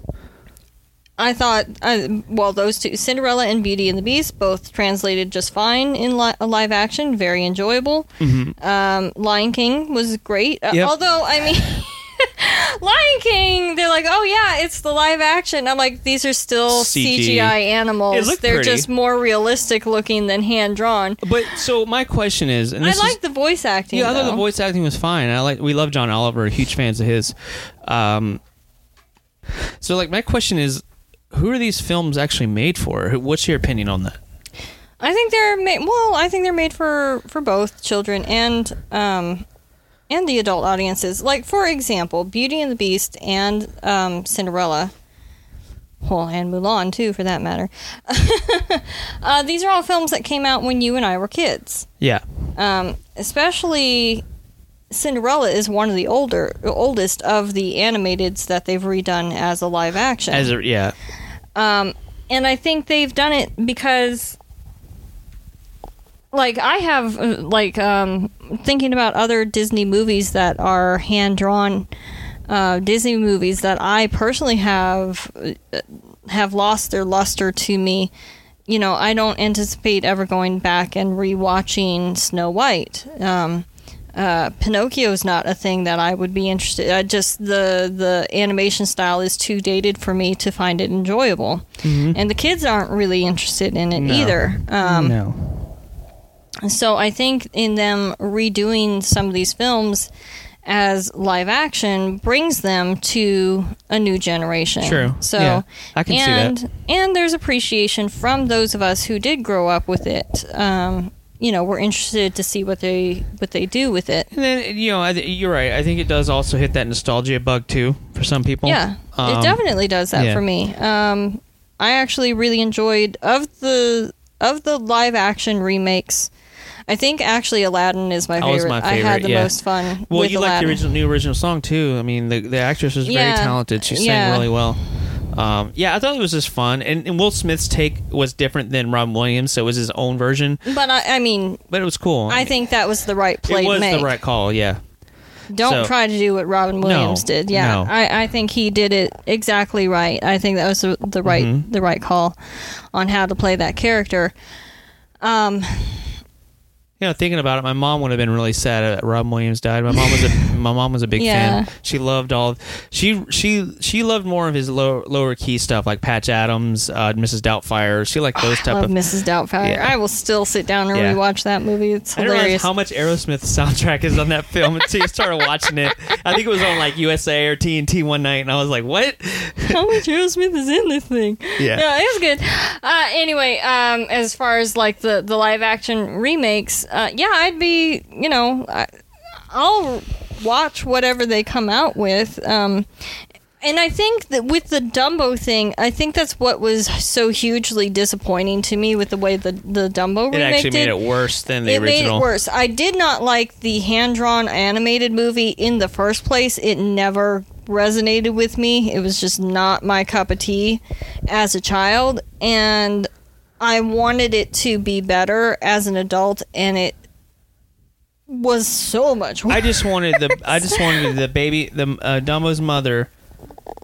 S5: I thought, uh, well, those two, Cinderella and Beauty and the Beast, both translated just fine in li- live action, very enjoyable. Um, Lion King was great, uh,
S1: Mm-hmm. Yep.
S5: although I mean, Lion King, they're like, oh yeah, it's the live action. I'm like, these are still
S1: CG.
S5: CGI animals. They're
S1: pretty.
S5: just more realistic looking than hand drawn.
S1: But so my question is, and
S5: I
S1: is,
S5: like the voice acting.
S1: Yeah, I thought the voice acting was fine. I like we love John Oliver, huge fans of his. Um, so like my question is, who are these films actually made for? What's your opinion on that?
S5: I think they're made. Well, I think they're made for for both children and um and the adult audiences. Like for example, Beauty and the Beast and um, Cinderella. Well, and Mulan too, for that matter. uh, these are all films that came out when you and I were kids.
S1: Yeah.
S5: Um, especially Cinderella is one of the older, oldest of the animateds that they've redone as a live action.
S1: As a, yeah.
S5: Um, and I think they've done it because, like, I have, uh, like, um, thinking about other Disney movies that are hand drawn uh, Disney movies that I personally have uh, have lost their luster to me. You know, I don't anticipate ever going back and rewatching Snow White. Um, uh, Pinocchio is not a thing that I would be interested. I just the the animation style is too dated for me to find it enjoyable, and the kids aren't really interested in it
S1: No.
S5: either. Um,
S1: no.
S5: So I think in them redoing some of these films as live action brings them to a new generation.
S1: True.
S5: So
S1: Yeah, I can see that.
S5: and and there's appreciation from those of us who did grow up with it. Um, you know, we're interested to see what they what they do with it.
S1: And then you know, th- you're right. I think it does also hit that nostalgia bug too for some people.
S5: Yeah,
S1: Um,
S5: it definitely does that
S1: yeah.
S5: for me. Um, I actually really enjoyed of the of the live action remakes. I think actually Aladdin is my
S1: That was
S5: favorite. I had the
S1: yeah.
S5: most fun.
S1: Well,
S5: with
S1: you like the original, new original song too. I mean, the the actress was very talented. She sang
S5: Yeah.
S1: really well. Um, yeah, I thought it was just fun, and, and Will Smith's take was different than Robin Williams, so it was his own version,
S5: But I, I mean,
S1: but it was cool.
S5: I think that was the right play
S1: it was the right call. Yeah,
S5: Don't
S1: so-
S5: try to do what Robin Williams did. Yeah,
S1: no.
S5: I, I think he did it exactly right. I think that was the, the right
S1: Mm-hmm.
S5: the right call on how to play that character. Um,
S1: you know, thinking about it, my mom would have been really sad that Robin Williams died. My mom was a my mom was a big
S5: Yeah.
S1: fan. She loved all. She she she loved more of his low, lower key stuff like Patch Adams, uh, Mrs. Doubtfire. She liked those
S5: I
S1: type
S5: love
S1: of.
S5: Mrs. Doubtfire.
S1: Yeah.
S5: I will still sit down and
S1: Yeah.
S5: rewatch that movie. It's hilarious.
S1: how much Aerosmith soundtrack is on that film until you started watching it. I think it was on like USA or TNT one night, and I was like, "What?"
S5: how much Aerosmith is in this thing.
S1: Yeah.
S5: yeah, it was good. Uh, anyway, um, as far as like the the live action remakes, uh, yeah, I'd be you know I, I'll watch whatever they come out with. Um, and I think that with the Dumbo thing, I think that's what was so hugely disappointing to me with the way the the Dumbo
S1: It
S5: remake
S1: actually
S5: did
S1: made it worse than the
S5: it
S1: original.
S5: made it worse. I did not like the hand drawn animated movie in the first place. It never resonated with me. It was just not my cup of tea as a child. And I wanted it to be better as an adult, and it was so much worse.
S1: I just wanted the I just wanted the baby the uh, Dumbo's mother,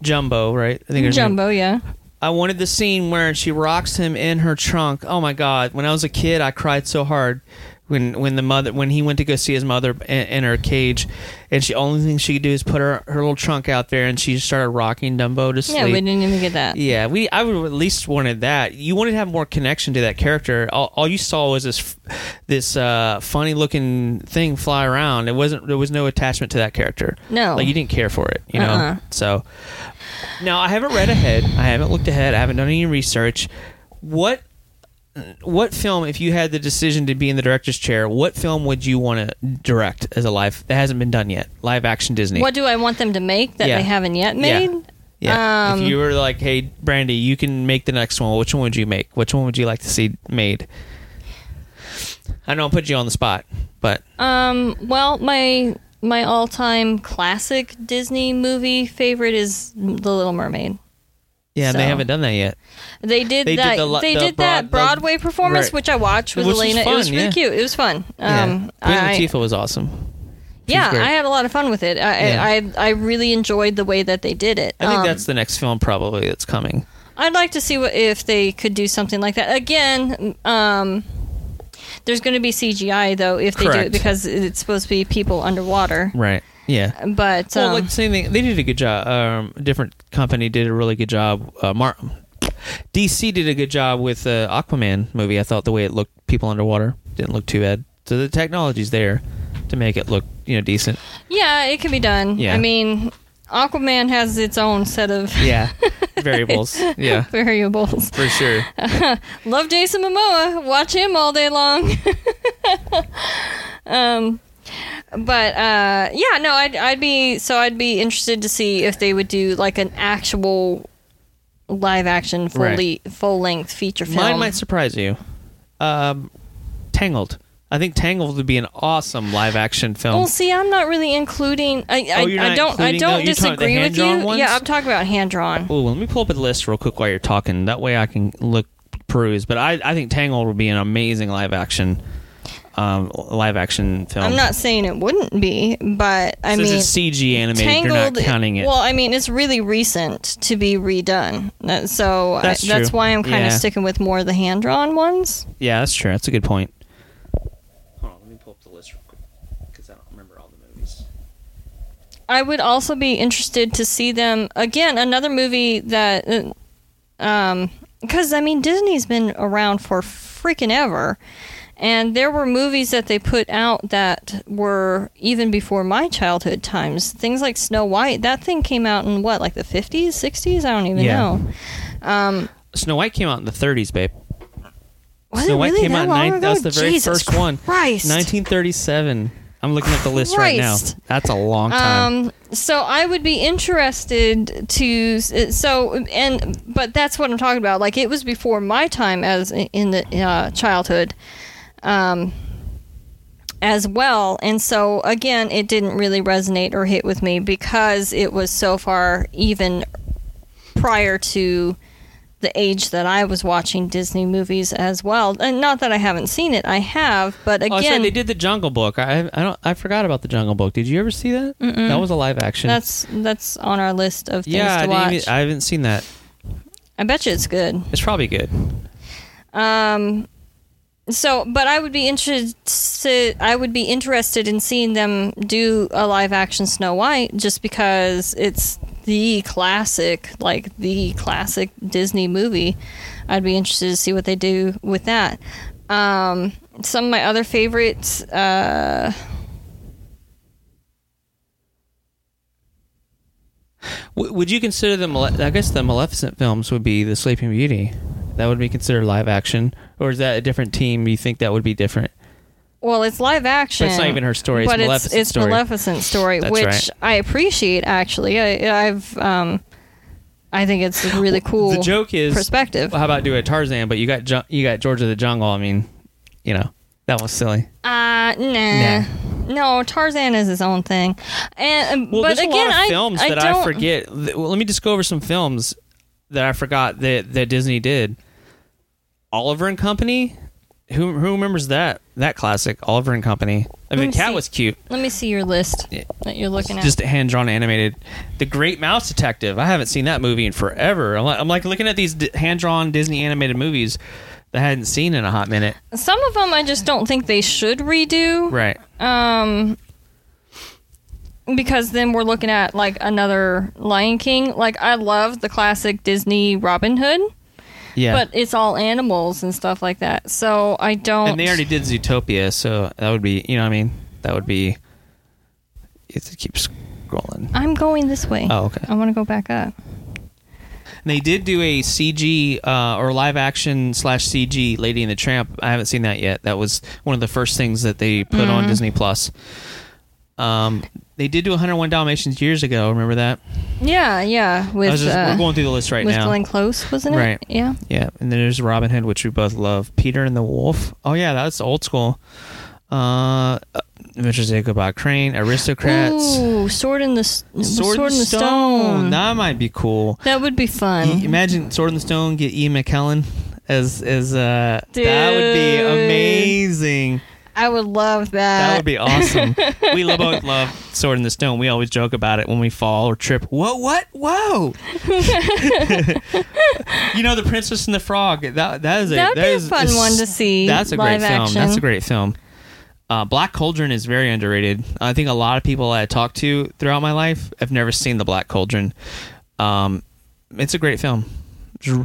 S1: Jumbo, right? I think
S5: Jumbo, yeah.
S1: I wanted the scene where she rocks him in her trunk. Oh my god! When I was a kid, I cried so hard when when the mother when he went to go see his mother in, in her cage, and she only thing she could do is put her her little trunk out there, and she just started rocking Dumbo to sleep.
S5: Yeah, we didn't even get that.
S1: Yeah, we. I would at least wanted that. You wanted to have more connection to that character. All, all you saw was this, this uh, funny looking thing fly around. It wasn't. There was no attachment to that character.
S5: No.
S1: like you didn't care for it. You know.
S5: Uh-uh.
S1: So, now I haven't read ahead. I haven't looked ahead. I haven't done any research. What, what film? If you had the decision to be in the director's chair, what film would you want to direct as a live that hasn't been done yet? Live action Disney.
S5: What do I want them to make that
S1: Yeah.
S5: they haven't yet made?
S1: Yeah.
S5: Um,
S1: if you were like, "Hey, Brandy, you can make the next one. Which one would you make? Which one would you like to see made?" I know I'll put you on the spot, but
S5: Um, well, my my all time classic Disney movie favorite is The Little Mermaid.
S1: Yeah,
S5: So-
S1: they haven't done that yet.
S5: They did
S1: They did
S5: that.
S1: the lo-
S5: they
S1: the
S5: did
S1: broad-
S5: that
S1: the-
S5: Broadway performance,
S1: right.
S5: which I watched with
S1: Which was
S5: Elena. it was really
S1: yeah.
S5: cute. It was fun.
S1: yeah,
S5: Um,
S1: Queen
S5: I,
S1: Latifah was awesome.
S5: yeah,
S1: great.
S5: I had a lot of fun with it. I,
S1: Yeah.
S5: I I really enjoyed the way that they did it.
S1: I think
S5: Um,
S1: that's the next film probably that's coming.
S5: I'd like to see what if they could do something like that again. Um, there's going to be CGI though if they do it because it's supposed to be people underwater.
S1: Right. Yeah.
S5: But
S1: Well,
S5: um,
S1: like the same thing. They did a good job. Um, different company did a really good job. Uh, Mar- DC did a good job with the Aquaman movie. I thought the way it looked, people underwater, didn't look too bad. So the technology's there to make it look, you know, decent.
S5: yeah, it can be done.
S1: Yeah.
S5: I mean, Aquaman has its own set of
S1: Yeah. Variables. Yeah.
S5: variables.
S1: For sure.
S5: Love Jason Momoa. Watch him all day long. um, but uh, yeah, no, I'd I'd be so I'd be interested to see if they would do like an actual live action fully full length feature film.
S1: Mine might surprise you. Um, Tangled. I think Tangled would be an awesome live action film.
S5: Well, see, I'm not really including. I, I,
S1: Oh, you're
S5: I
S1: not
S5: don't. I
S1: including-
S5: don't
S1: no, you're talking about the
S5: disagree with you.
S1: ones?
S5: Yeah, I'm talking about hand drawn.
S1: Oh, let me pull up a list real quick while you're talking. That way I can look peruse. But I, I think Tangled would be an amazing live action, um, live action film.
S5: I'm not saying it wouldn't be, but I
S1: Since
S5: mean,
S1: it's CG animated,
S5: Tangled.
S1: you're not counting it.
S5: Well, I mean, it's really recent to be redone, That- so I-
S1: That's
S5: that's, why I'm kind
S1: Yeah.
S5: of sticking with more of the hand drawn ones.
S1: yeah, that's true. That's a good point. Hold on, let me pull up the list real quick because I don't remember all the movies.
S5: I would also be interested to see them again. Another movie that, uh, um, because I mean Disney's been around for freaking ever, and there were movies that they put out that were even before my childhood times. Things like Snow White. That thing came out in what, like the fifties, sixties? I don't even
S1: Yeah.
S5: know. Um,
S1: Snow White came out in the 30s, babe.
S5: was
S1: Snow
S5: it
S1: White
S5: really
S1: came
S5: that
S1: out in
S5: long
S1: nine-
S5: ago?
S1: that was the very
S5: Jesus
S1: first one.
S5: Christ.
S1: 1937. I'm looking at the list right now. That's a long time.
S5: Um, so I would be interested to so and but that's what I'm talking about. Like it was before my time as in the uh, childhood, um, as well. And so again, it didn't really resonate or hit with me because it was so far even prior to the age that I was watching Disney movies as well. And not that I haven't seen it, I have. But
S1: oh,
S5: again,
S1: they did the Jungle Book. I I don't I forgot about the Jungle Book. Did you ever see that? That was a live action.
S5: that's that's on our list of things
S1: yeah,
S5: to watch.
S1: even- I haven't seen that.
S5: I bet you it's good.
S1: It's probably good.
S5: Um, so, but I would be interested. I would be interested in seeing them do a live action Snow White, just because it's the classic, like the classic Disney movie. I'd be interested to see what they do with that. Um, some of my other favorites. Uh,
S1: would you consider the? Male- I guess the Maleficent films would be the Sleeping Beauty. That would be considered live action, or is that a different team? You think that would be different?
S5: well, it's live action.
S1: But it's not even her story, it's
S5: but it's
S1: Maleficent's
S5: it's
S1: story.
S5: Maleficent's story,
S1: That's
S5: which
S1: right.
S5: I appreciate. Actually, I, I've um, I think it's a really cool.
S1: the joke is
S5: perspective.
S1: Well, How about do a Tarzan? But you got Ju- you got George of the Jungle. I mean, you know, that was silly.
S5: Uh, nah. No, Tarzan is his own thing, and
S1: Well,
S5: but
S1: there's
S5: again,
S1: a lot of
S5: I
S1: films
S5: I
S1: that
S5: don't,
S1: I forget. Well, let me just go over some films that I forgot that that Disney did. Oliver and Company. Who who remembers that that classic Oliver and Company? I mean,
S5: me
S1: Cat
S5: see.
S1: was cute.
S5: Let me see your list that you're looking at.
S1: Just hand drawn animated. The Great Mouse Detective. I haven't seen that movie in forever. I'm like, I'm like looking at these hand drawn Disney animated movies that I hadn't seen in a hot minute.
S5: Some of them I just don't think they should redo.
S1: Right.
S5: Um, because then we're looking at like another Lion King. Like I love the classic Disney Robin Hood,
S1: Yeah.
S5: but it's all animals and stuff like that. So I don't.
S1: and they already did Zootopia, so that would be, you know, what I mean, that would be. You have to keep scrolling.
S5: I'm going this way.
S1: Oh, okay.
S5: I want to go back up.
S1: They did do a CG uh, or live action slash CG Lady and the Tramp. I haven't seen that yet. That was one of the first things that they put
S5: Mm-hmm.
S1: on Disney Plus. Um, they did do 101 Dalmatians years ago. Remember that?
S5: Yeah, yeah. With
S1: just,
S5: uh,
S1: we're going through the list right
S5: with
S1: now.
S5: Glenn Close, wasn't it?
S1: Right.
S5: Yeah.
S1: Yeah, and then there's Robin Hood, which we both love. Peter and the Wolf. Oh yeah, that's old school. Uh, Adventures of Ichabod Crane, Aristocrats,
S5: Ooh, Sword in the S-
S1: Sword,
S5: in the Stone.
S1: That might be cool.
S5: That would be fun.
S1: Y- Imagine Sword in the Stone get Ian McKellen as as uh that would be
S5: Dude.
S1: amazing.
S5: I would love that.
S1: That would be awesome. we lo- both love Sword in the Stone. We always joke about it when we fall or trip. Whoa, what? Whoa! you know the Princess and the Frog. That that is a
S5: That would
S1: that
S5: be a fun
S1: is-
S5: one to see,
S1: That's a great film.
S5: action.
S1: That's a great film. Uh, Black Cauldron is very underrated. I think a lot of people I talked to throughout my life have never seen the Black Cauldron. Um, it's a great film.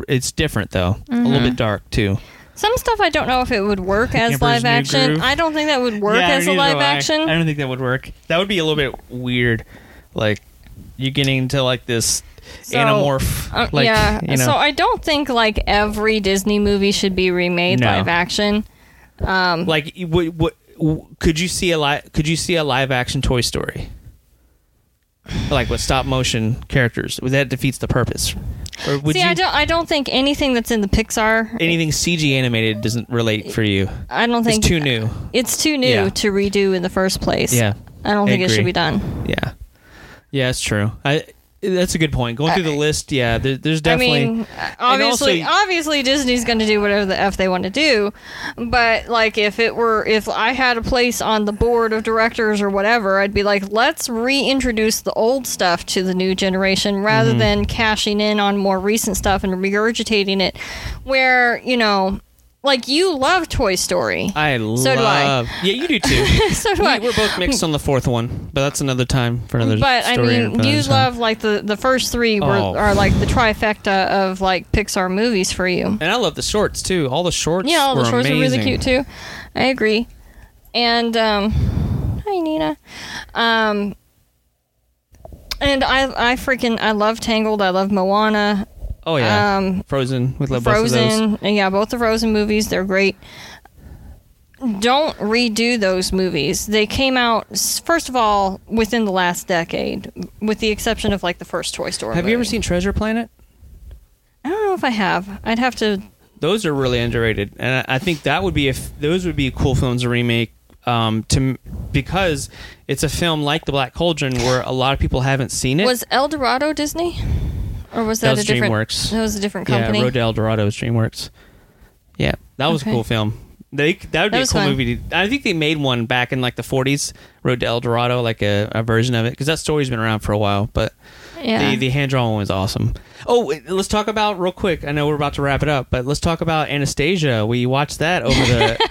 S1: It's different though, a
S5: Mm-hmm.
S1: little bit dark too.
S5: Some stuff I don't know if it would work as
S1: Emperor's
S5: live
S1: New
S5: action.
S1: Groove.
S5: I don't think that would work
S1: Yeah,
S5: as a
S1: neither
S5: live
S1: do I.
S5: action.
S1: I don't think that would work. That would be a little bit weird. Like you're getting into like this
S5: So,
S1: anamorph.
S5: Uh,
S1: like,
S5: yeah.
S1: you know.
S5: So I don't think like every Disney movie should be remade
S1: No.
S5: live action. Um,
S1: like what, what could you see a live could you see a live action Toy Story? Like with stop motion characters, that defeats the purpose. Or would
S5: See,
S1: you
S5: I don't. I don't think anything that's in the Pixar.
S1: anything CG animated doesn't relate for you?
S5: I don't think
S1: It's too new.
S5: It's too new
S1: Yeah.
S5: to redo in the first place.
S1: Yeah.
S5: I don't
S1: I
S5: think it should be done.
S1: Yeah. Yeah, it's true. I that's a good point. Going through the list, yeah, there, there's definitely
S5: I mean, obviously,
S1: also-
S5: obviously Disney's going to do whatever the f they want to do, but like if it were, if I had a place on the board of directors or whatever, I'd be like, let's reintroduce the old stuff to the new generation
S1: Mm-hmm.
S5: rather than cashing in on more recent stuff and regurgitating it. Where you know, like you love Toy Story,
S1: I
S5: So do I.
S1: Yeah, you do too.
S5: so do
S1: we,
S5: I.
S1: we're both mixed on the fourth one, but that's another time for another.
S5: But I mean, you
S1: time.
S5: love like the the first three were,
S1: Oh.
S5: are like the trifecta of like Pixar movies for you.
S1: and I love the shorts too. All the shorts.
S5: Yeah, all the shorts are really cute too. I agree. And um, hi Nina. Um, and I I freaking I love Tangled. I love Moana.
S1: Oh yeah,
S5: Um,
S1: Frozen. We love both of those.
S5: Frozen. Yeah, both the Frozen movies. They're great. Don't redo those movies. They came out first of all within the last decade, with the exception of like the first Toy Story.
S1: Have you ever seen Treasure Planet?
S5: I don't know if I have. I'd have to.
S1: Those are really underrated, and I I think that would be if those would be cool films to remake. Um, to because it's a film like The Black Cauldron where a lot of people haven't seen it.
S5: Was El Dorado Disney, or was that,
S1: That was
S5: a different?
S1: DreamWorks.
S5: That was a different company.
S1: Yeah, Road to El Dorado is DreamWorks. Yeah, that was
S5: Okay.
S1: a cool film. They that would
S5: That
S1: be a cool
S5: fun.
S1: movie. To, I think they made one back in like the 40s, Road to El Dorado, like a, a version of it, because that story's been around for a while. But
S5: yeah.
S1: the the hand drawn one was awesome. Oh, let's talk about real quick. I know we're about to wrap it up, but let's talk about Anastasia. We watched that over the.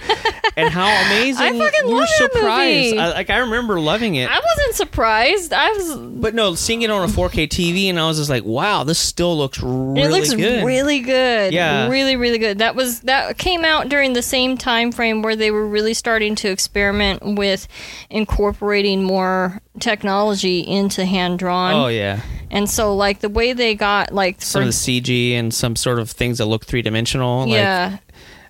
S1: And how amazing!
S5: I fucking
S1: we were
S5: love that
S1: surprised.
S5: movie.
S1: I, like I remember loving it,
S5: I wasn't surprised. I was.
S1: but no, seeing it on a 4K TV, and I was just like, "Wow, this still looks really
S5: it looks
S1: good."
S5: really good.
S1: Yeah.
S5: really, really good. That was that came out during the same time frame where they were really starting to experiment with incorporating more technology into hand drawn.
S1: Oh yeah,
S5: And so, like the way they got like
S1: some
S5: for-
S1: of the CG and some sort of things that look three dimensional.
S5: yeah,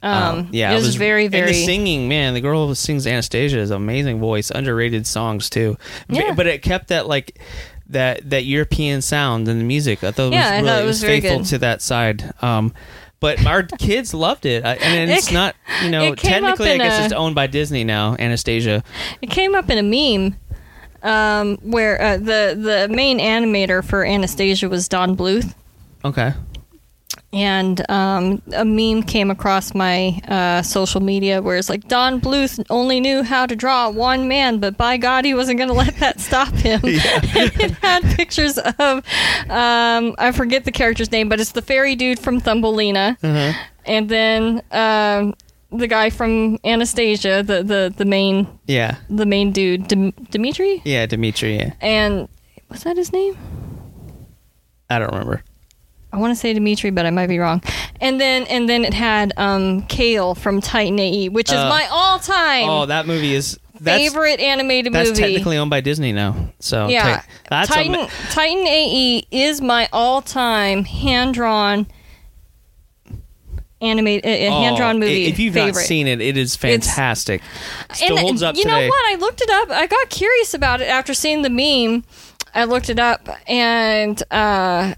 S5: um,
S1: um, yeah,
S5: it was, very, very.
S1: And the singing, man, the girl who sings Anastasia is amazing voice, underrated songs too.
S5: Yeah.
S1: But it kept that like that that European sound in the music. I thought it
S5: Yeah,
S1: was really
S5: it
S1: it
S5: was
S1: faithful to that side. Um, but our kids loved it, I, and it's
S5: It-
S1: not you know
S5: it
S1: technically I guess
S5: a-
S1: it's owned by Disney now. Anastasia.
S5: It came up in a meme um, where uh, the the main animator for Anastasia was Don Bluth,
S1: Okay.
S5: And um, a meme came across my uh, social media where it's like Don Bluth only knew how to draw one man, but by God, he wasn't going to let that stop him. And it had pictures of um, I forget the character's name, but it's the fairy dude from Thumbelina, and then. Um, the guy from Anastasia, the, the, the main
S1: Yeah.
S5: the main dude, Dim- Dimitri,
S1: Yeah, Dimitri. Yeah.
S5: and was that his name?
S1: I don't remember.
S5: I want to say Dimitri, but I might be wrong. And then and then it had um, Cale from Titan AE, which is
S1: Uh,
S5: my all-time
S1: Oh, that movie is that's
S5: favorite animated movie.
S1: that's
S5: movie.
S1: technically owned by Disney now. So
S5: yeah,
S1: that's
S5: Titan Titan AE is my all-time hand-drawn animated uh,
S1: Oh,
S5: hand-drawn
S1: i-
S5: movie.
S1: If you've
S5: favorite.
S1: not seen it, it is fantastic. Still
S5: and
S1: holds up
S5: you
S1: today.
S5: know what? I looked it up. I got curious about it after seeing the meme. I looked it up and uh,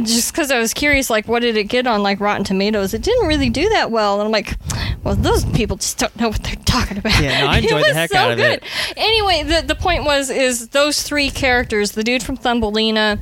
S5: just because I was curious, like, what did it get on like Rotten Tomatoes? It didn't really do that well, and I'm like, well, those people just don't know what they're talking about.
S1: Yeah, no, I enjoyed the heck
S5: so
S1: out of
S5: good.
S1: it.
S5: Anyway, the the point was is those three characters: the dude from Thumbelina.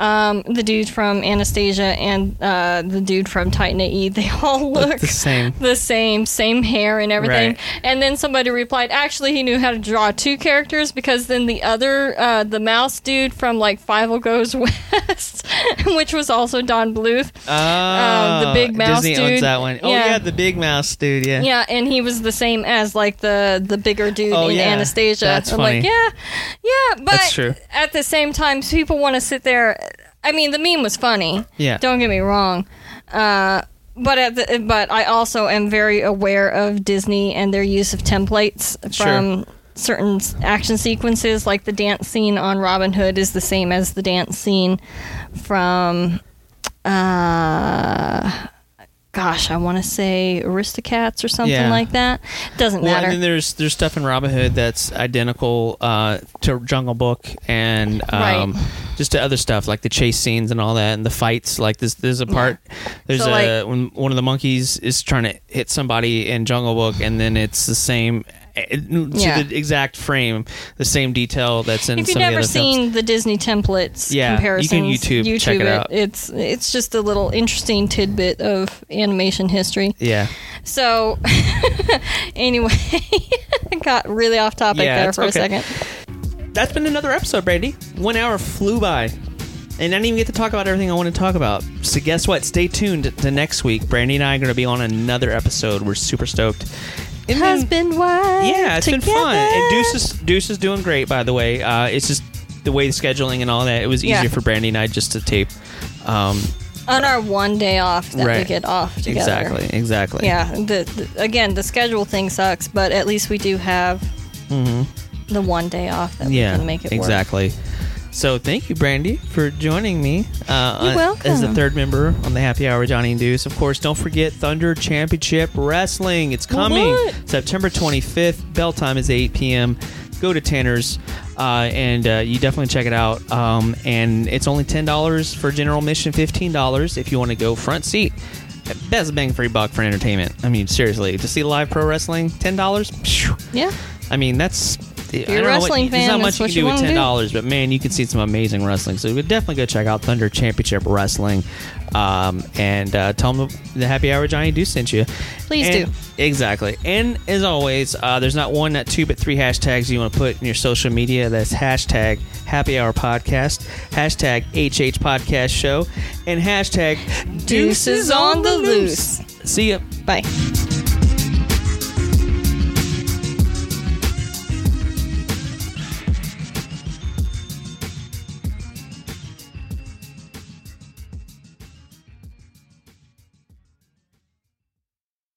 S5: Um, the dude from Anastasia and uh, the dude from Titan AE, they all look
S1: the same.
S5: the same, same hair and everything.
S1: Right.
S5: And then somebody replied, actually, he knew how to draw two characters because then the other, uh, the mouse dude from like Fievel Goes West, which was also Don Bluth.
S1: Oh,
S5: the big mouse
S1: Disney owns
S5: dude.
S1: that one. Oh
S5: Yeah.
S1: yeah, the big mouse dude. Yeah.
S5: Yeah, and he was the same as like the the bigger dude
S1: Oh,
S5: in
S1: yeah.
S5: Anastasia.
S1: That's
S5: I'm
S1: funny.
S5: like, yeah, yeah, but at the same time, people want to sit there. I mean, the meme was funny.
S1: Yeah.
S5: Don't get me wrong. Uh, but at the, but I also am very aware of Disney and their use of templates from certain action sequences. Like the dance scene on Robin Hood is the same as the dance scene from. Uh, gosh, I want to say Aristocats or something
S1: Yeah.
S5: like that. Doesn't
S1: Well,
S5: matter.
S1: and then there's there's stuff in Robin Hood that's identical uh, to Jungle Book and um,
S5: Right.
S1: Just to other stuff like the chase scenes and all that, and the fights. Like this, there's a part. There's
S5: So,
S1: a
S5: like-
S1: when one of the monkeys is trying to hit somebody in Jungle Book, and then it's the same. eh, To
S5: Yeah.
S1: the exact frame, the same detail that's in
S5: If you've
S1: some of the
S5: never
S1: other films.
S5: seen the Disney templates
S1: Yeah, you can
S5: comparisons,
S1: YouTube- check it out.
S5: It's it's just a little interesting tidbit of animation history.
S1: Yeah,
S5: So, anyway, I got really off topic
S1: Yeah,
S5: there for a second.
S1: That's been another episode, Brandy. One hour flew by. And I didn't even get to talk about everything I want to talk about. So guess what? Stay tuned to next week. Brandy and I are going to be on another episode. We're super stoked. And then-
S5: Husband, wife,
S1: yeah, it's been fun. And Deuce is Deuce is doing great, by the way. Uh, it's just the way the scheduling and all that. It was easier
S5: Yeah.
S1: for Brandy and I just to tape. Um,
S5: on our one day off that we get off together.
S1: exactly, exactly.
S5: Yeah. The, the again, the schedule thing sucks, but at least we do have the one day off that
S1: yeah,
S5: we can make it work.
S1: exactly. So thank you, Brandy, for joining me uh,
S5: You're welcome.
S1: as the third member on the Happy Hour Johnny and Deuce. Of course, don't forget Thunder Championship Wrestling. It's coming
S5: What?
S1: September 25th. Bell time is 8 p.m. Go to Tanner's uh, and uh, you definitely check it out. Um, and it's only ten dollars for general admission, fifteen dollars if you want to go front seat. Best bang for your buck for entertainment. I mean, seriously, to see live pro wrestling, ten dollars.
S5: Yeah.
S1: I mean, that's. If
S5: you're a wrestling
S1: there's
S5: fan,
S1: not
S5: that's
S1: much you
S5: what
S1: can
S5: you
S1: do with ten
S5: do.
S1: dollars, but man, you can see some amazing wrestling. So you we definitely go check out Thunder Championship Wrestling, um, and uh, tell them the Happy Hour Johnny Do sent you.
S5: Please
S1: And-
S5: do.
S1: Exactly. And as always, uh, there's not one, not two, but three hashtags you want to put in your social media. That's hashtag Happy Hour Podcast, hashtag HH Podcast Show, and hashtag
S5: Deuces on the loose.
S1: See ya.
S5: Bye.